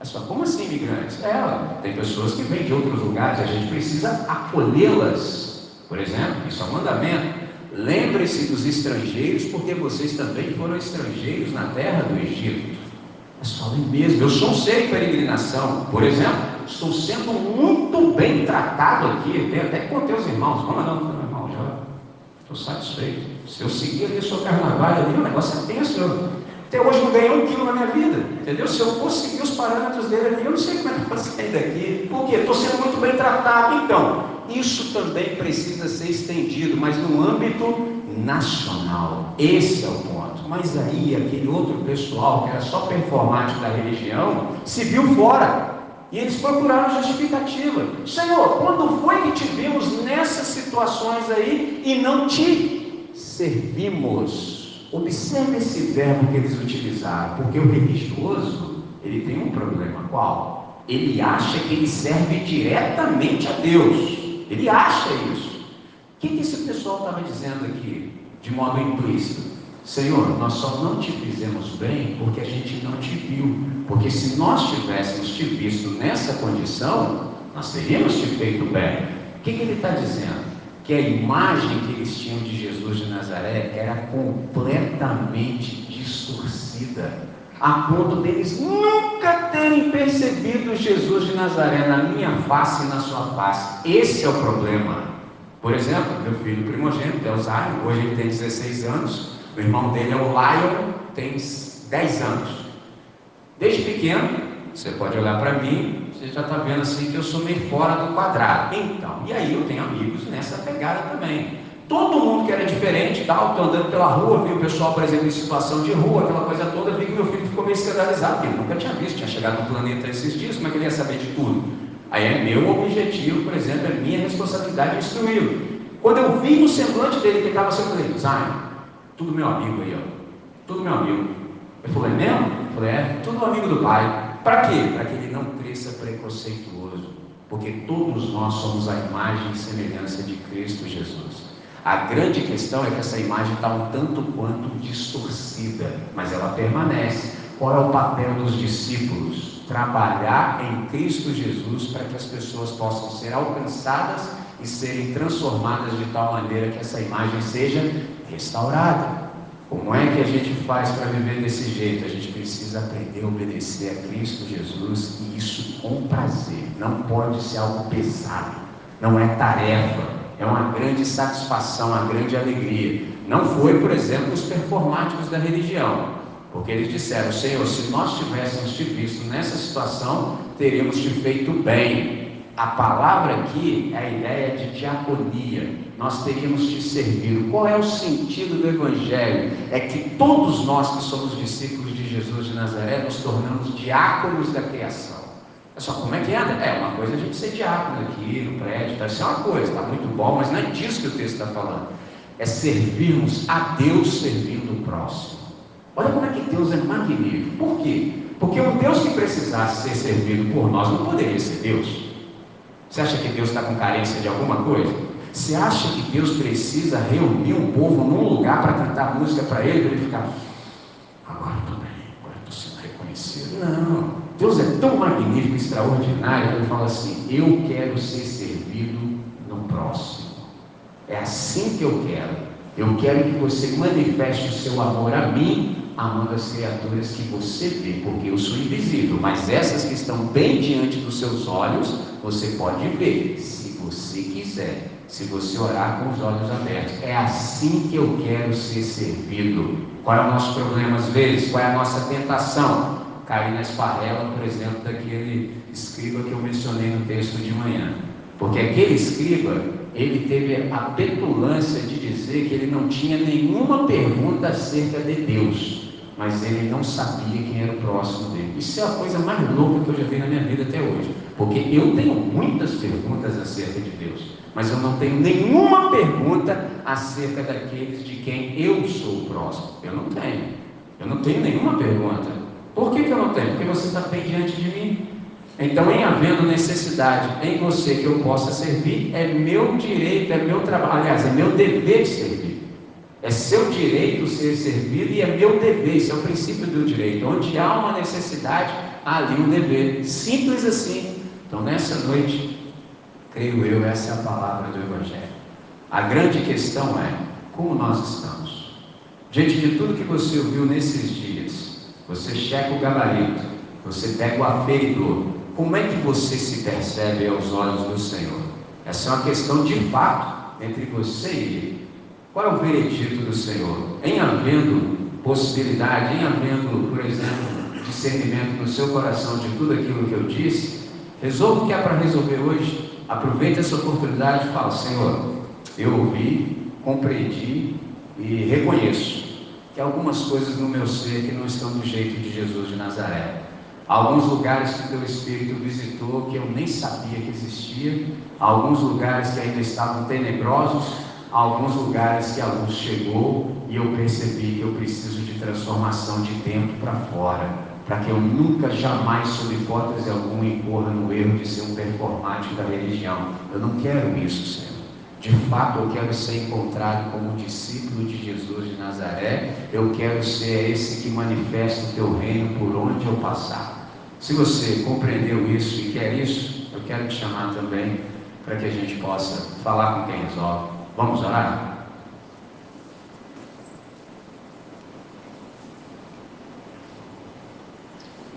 É só, como assim imigrantes? É, tem pessoas que vêm de outros lugares, a gente precisa acolhê-las. Por exemplo, isso é um mandamento. Lembre-se dos estrangeiros, porque vocês também foram estrangeiros na terra do Egito. Mas falem mesmo, eu sou um ser de peregrinação. Por exemplo, estou sendo muito bem tratado aqui. Tenho até que contei os irmãos. Vamos lá, não, irmão, já estou satisfeito. Se eu seguir ali o seu carnaval ali, o negócio é tenso. Até hoje não ganhei um quilo na minha vida. Entendeu? Se eu fosse seguir os parâmetros dele ali, eu não sei como é que eu vou sair daqui. Por quê? Estou sendo muito bem tratado. Então, isso também precisa ser estendido, mas no âmbito nacional. Esse é o ponto. Mas aí, aquele outro pessoal que era só performático da religião, se viu fora. E eles procuraram justificativa. Senhor, quando foi que te vimos nessas situações aí e não te servimos? Observe esse verbo que eles utilizaram, porque o religioso, ele tem um problema. Qual? Ele acha que ele serve diretamente a Deus. Ele acha isso. O que, que esse pessoal estava dizendo aqui, de modo implícito? Senhor, nós só não te fizemos bem porque a gente não te viu. Porque se nós tivéssemos te visto nessa condição, nós teríamos te feito bem. O que, que ele está dizendo? Que a imagem que eles tinham de Jesus de Nazaré era completamente distorcida a ponto deles nunca terem percebido Jesus de Nazaré na minha face e na sua face. Esse é o problema. Por exemplo, meu filho primogênito o Zion, hoje ele tem 16 anos, o irmão dele é o Lion, tem 10 anos. Desde pequeno, você pode olhar para mim, você já está vendo assim que eu sou meio fora do quadrado. Então, e aí eu tenho amigos nessa pegada também. Todo mundo que era diferente, tal, estou andando pela rua, vi o pessoal, por exemplo, em situação de rua, aquela coisa toda, vi que meu filho ficou meio escandalizado, porque ele nunca tinha visto, tinha chegado no planeta esses dias, como é que ele ia saber de tudo? Aí é meu objetivo, por exemplo, é minha responsabilidade instruí-lo. Quando eu vi no semblante dele que estava assim, eu falei, Zion, tudo meu amigo aí, ó. Tudo meu amigo. Ele falou, é mesmo? Eu falei, é, tudo amigo do pai. Para quê? Para que ele não cresça preconceituoso. Porque todos nós somos a imagem e semelhança de Cristo Jesus. A grande questão é que essa imagem está um tanto quanto distorcida, mas ela permanece. Qual é o papel dos discípulos? Trabalhar em Cristo Jesus para que as pessoas possam ser alcançadas e serem transformadas de tal maneira que essa imagem seja restaurada. Como é que a gente faz para viver desse jeito? A gente precisa aprender a obedecer a Cristo Jesus e isso com prazer. Não pode ser algo pesado, não é tarefa é uma grande satisfação, uma grande alegria. Não foi, por exemplo, os performáticos da religião, porque eles disseram: Senhor, se nós tivéssemos te visto nessa situação, teríamos te feito bem. A palavra aqui é a ideia de diaconia. Nós teríamos te servido. Qual é o sentido do Evangelho? É que todos nós que somos discípulos de Jesus de Nazaré nos tornamos diáconos da criação. Só como é que anda? É uma coisa a gente ser diácono aqui no prédio, tá? isso é uma coisa, está muito bom, mas não é disso que o texto está falando. É servirmos a Deus servindo o próximo. Olha como é que Deus é magnífico. Por quê? Porque um Deus que precisasse ser servido por nós não poderia ser Deus. Você acha que Deus está com carência de alguma coisa? Você acha que Deus precisa reunir um povo num lugar para cantar música para ele, para ele ficar, agora estou bem, agora estou sendo reconhecido? Não. Deus é tão magnífico, extraordinário, que ele fala assim: Eu quero ser servido no próximo. É assim que eu quero. Eu quero que você manifeste o seu amor a mim, amando as criaturas que você vê, porque eu sou invisível, mas essas que estão bem diante dos seus olhos, você pode ver, se você quiser, se você orar com os olhos abertos. É assim que eu quero ser servido. Qual é o nosso problema às vezes? Qual é a nossa tentação? cair na esparrela, por exemplo, daquele escriba que eu mencionei no texto de manhã. Porque aquele escriba, ele teve a petulância de dizer que ele não tinha nenhuma pergunta acerca de Deus, mas ele não sabia quem era o próximo dele. Isso é a coisa mais louca que eu já vi na minha vida até hoje. Porque eu tenho muitas perguntas acerca de Deus, mas eu não tenho nenhuma pergunta acerca daqueles de quem eu sou o próximo. Eu não tenho. Eu não tenho nenhuma pergunta. Por que, que eu não tenho? Porque você está bem diante de mim. Então, em havendo necessidade em você que eu possa servir, é meu direito, é meu trabalho, aliás, é meu dever de servir. É seu direito ser servido e é meu dever, isso é o princípio do direito. Onde há uma necessidade, há ali um dever. Simples assim. Então, nessa noite, creio eu, essa é a palavra do Evangelho. A grande questão é como nós estamos. Diante de tudo que você ouviu nesses dias, você checa o gabarito, você pega o aferidor. Como é que você se percebe aos olhos do Senhor? Essa é uma questão de fato entre você e Ele. Qual é o veredito do Senhor? Em havendo possibilidade, em havendo, por exemplo, discernimento no seu coração de tudo aquilo que eu disse, resolva o que é para resolver hoje. Aproveite essa oportunidade e fala: Senhor, eu ouvi, compreendi e reconheço que algumas coisas no meu ser que não estão do jeito de Jesus de Nazaré. Alguns lugares que o teu Espírito visitou que eu nem sabia que existia, alguns lugares que ainda estavam tenebrosos, alguns lugares que a luz chegou e eu percebi que eu preciso de transformação de dentro para fora, para que eu nunca, jamais, sob hipótese alguma, incorra no erro de ser um performático da religião. Eu não quero isso, Senhor. De fato, eu quero ser encontrado como discípulo de Jesus de Nazaré. Eu quero ser esse que manifesta o teu reino por onde eu passar. Se você compreendeu isso e quer isso, eu quero te chamar também para que a gente possa falar com quem resolve. Vamos orar?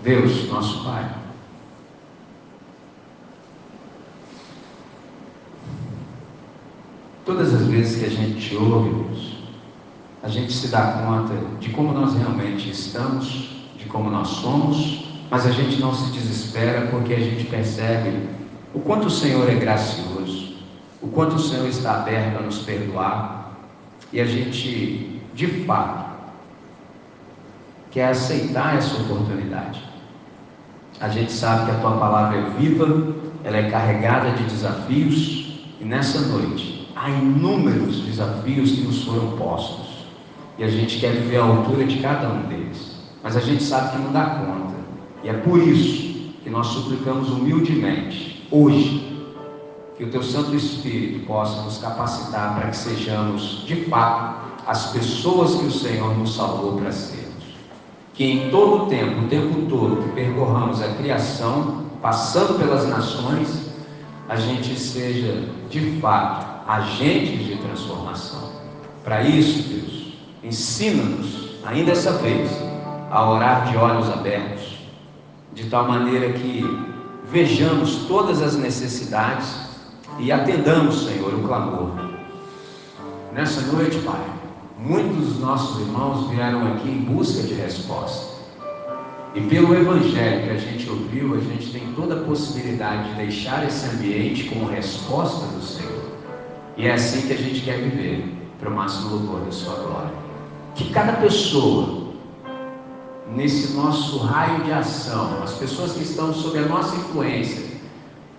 Deus, nosso Pai. Todas as vezes que a gente te ouve, a gente se dá conta de como nós realmente estamos, de como nós somos, mas a gente não se desespera porque a gente percebe o quanto o Senhor é gracioso, o quanto o Senhor está aberto a nos perdoar e a gente, de fato, quer aceitar essa oportunidade. A gente sabe que a tua palavra é viva, ela é carregada de desafios e nessa noite há inúmeros desafios que nos foram postos e a gente quer viver a altura de cada um deles, mas a gente sabe que não dá conta e é por isso que nós suplicamos humildemente hoje que o teu Santo Espírito possa nos capacitar para que sejamos de fato as pessoas que o Senhor nos salvou para sermos. Que em todo o tempo, o tempo todo que percorramos a criação, passando pelas nações, a gente seja de fato agentes de transformação. Para isso, Deus, ensina-nos, ainda essa vez, a orar de olhos abertos, de tal maneira que vejamos todas as necessidades e atendamos, Senhor, o clamor. Nessa noite, Pai, muitos dos nossos irmãos vieram aqui em busca de resposta. E pelo Evangelho que a gente ouviu, a gente tem toda a possibilidade de deixar esse ambiente como resposta do Senhor. E é assim que a gente quer viver, para o máximo louvor da Sua glória. Que cada pessoa, nesse nosso raio de ação, as pessoas que estão sob a nossa influência,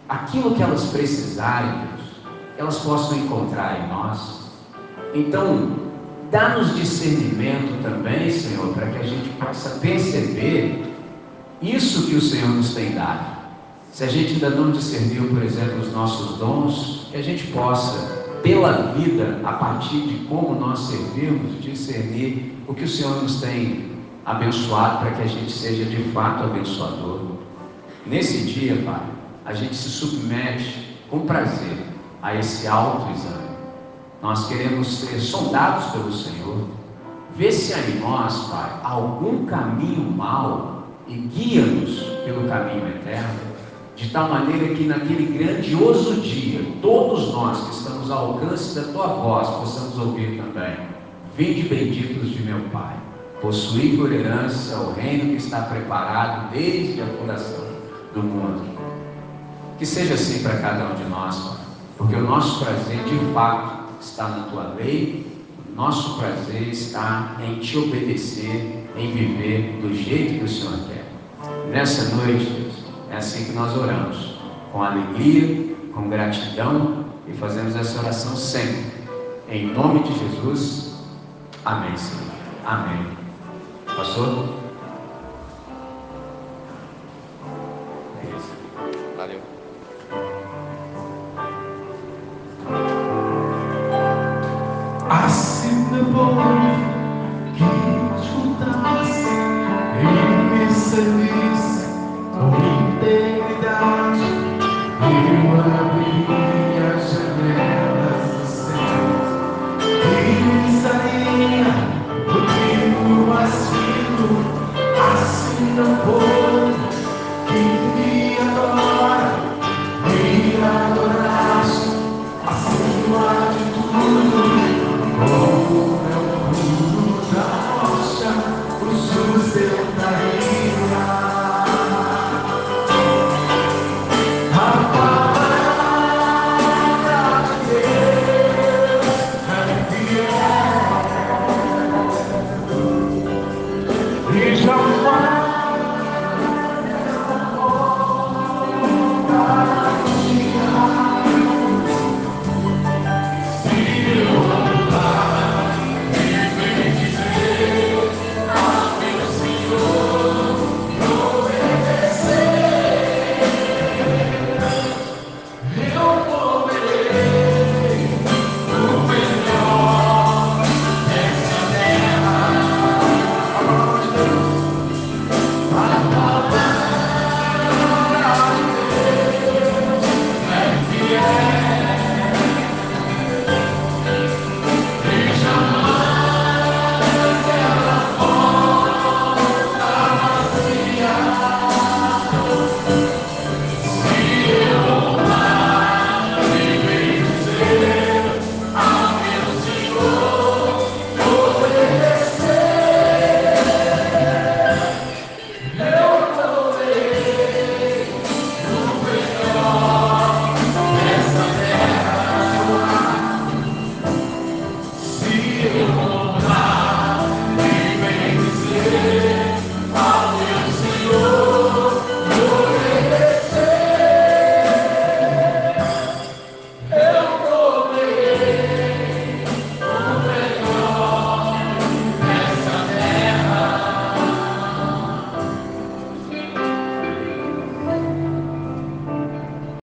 aquilo que elas precisarem, Deus, elas possam encontrar em nós. Então, Dá-nos discernimento também, Senhor, para que a gente possa perceber isso que o Senhor nos tem dado. Se a gente ainda não discerniu, por exemplo, os nossos dons, que a gente possa, pela vida, a partir de como nós servimos, discernir o que o Senhor nos tem abençoado para que a gente seja de fato abençoador. Nesse dia, Pai, a gente se submete com prazer a esse autoexame nós queremos ser soldados pelo Senhor. Vê se há em nós, Pai, algum caminho mau e guia-nos pelo caminho eterno, de tal maneira que naquele grandioso dia, todos nós que estamos ao alcance da tua voz possamos ouvir também. Vinde benditos de meu Pai, possuí por herança o reino que está preparado desde a fundação do mundo. Que seja assim para cada um de nós, Pai, porque o nosso prazer de fato está na tua lei, o nosso prazer está em te obedecer, em viver do jeito que o Senhor quer. Nessa noite, Deus, é assim que nós oramos, com alegria, com gratidão e fazemos essa oração sempre. Em nome de Jesus, amém, Senhor. Amém. Pastor? serviço com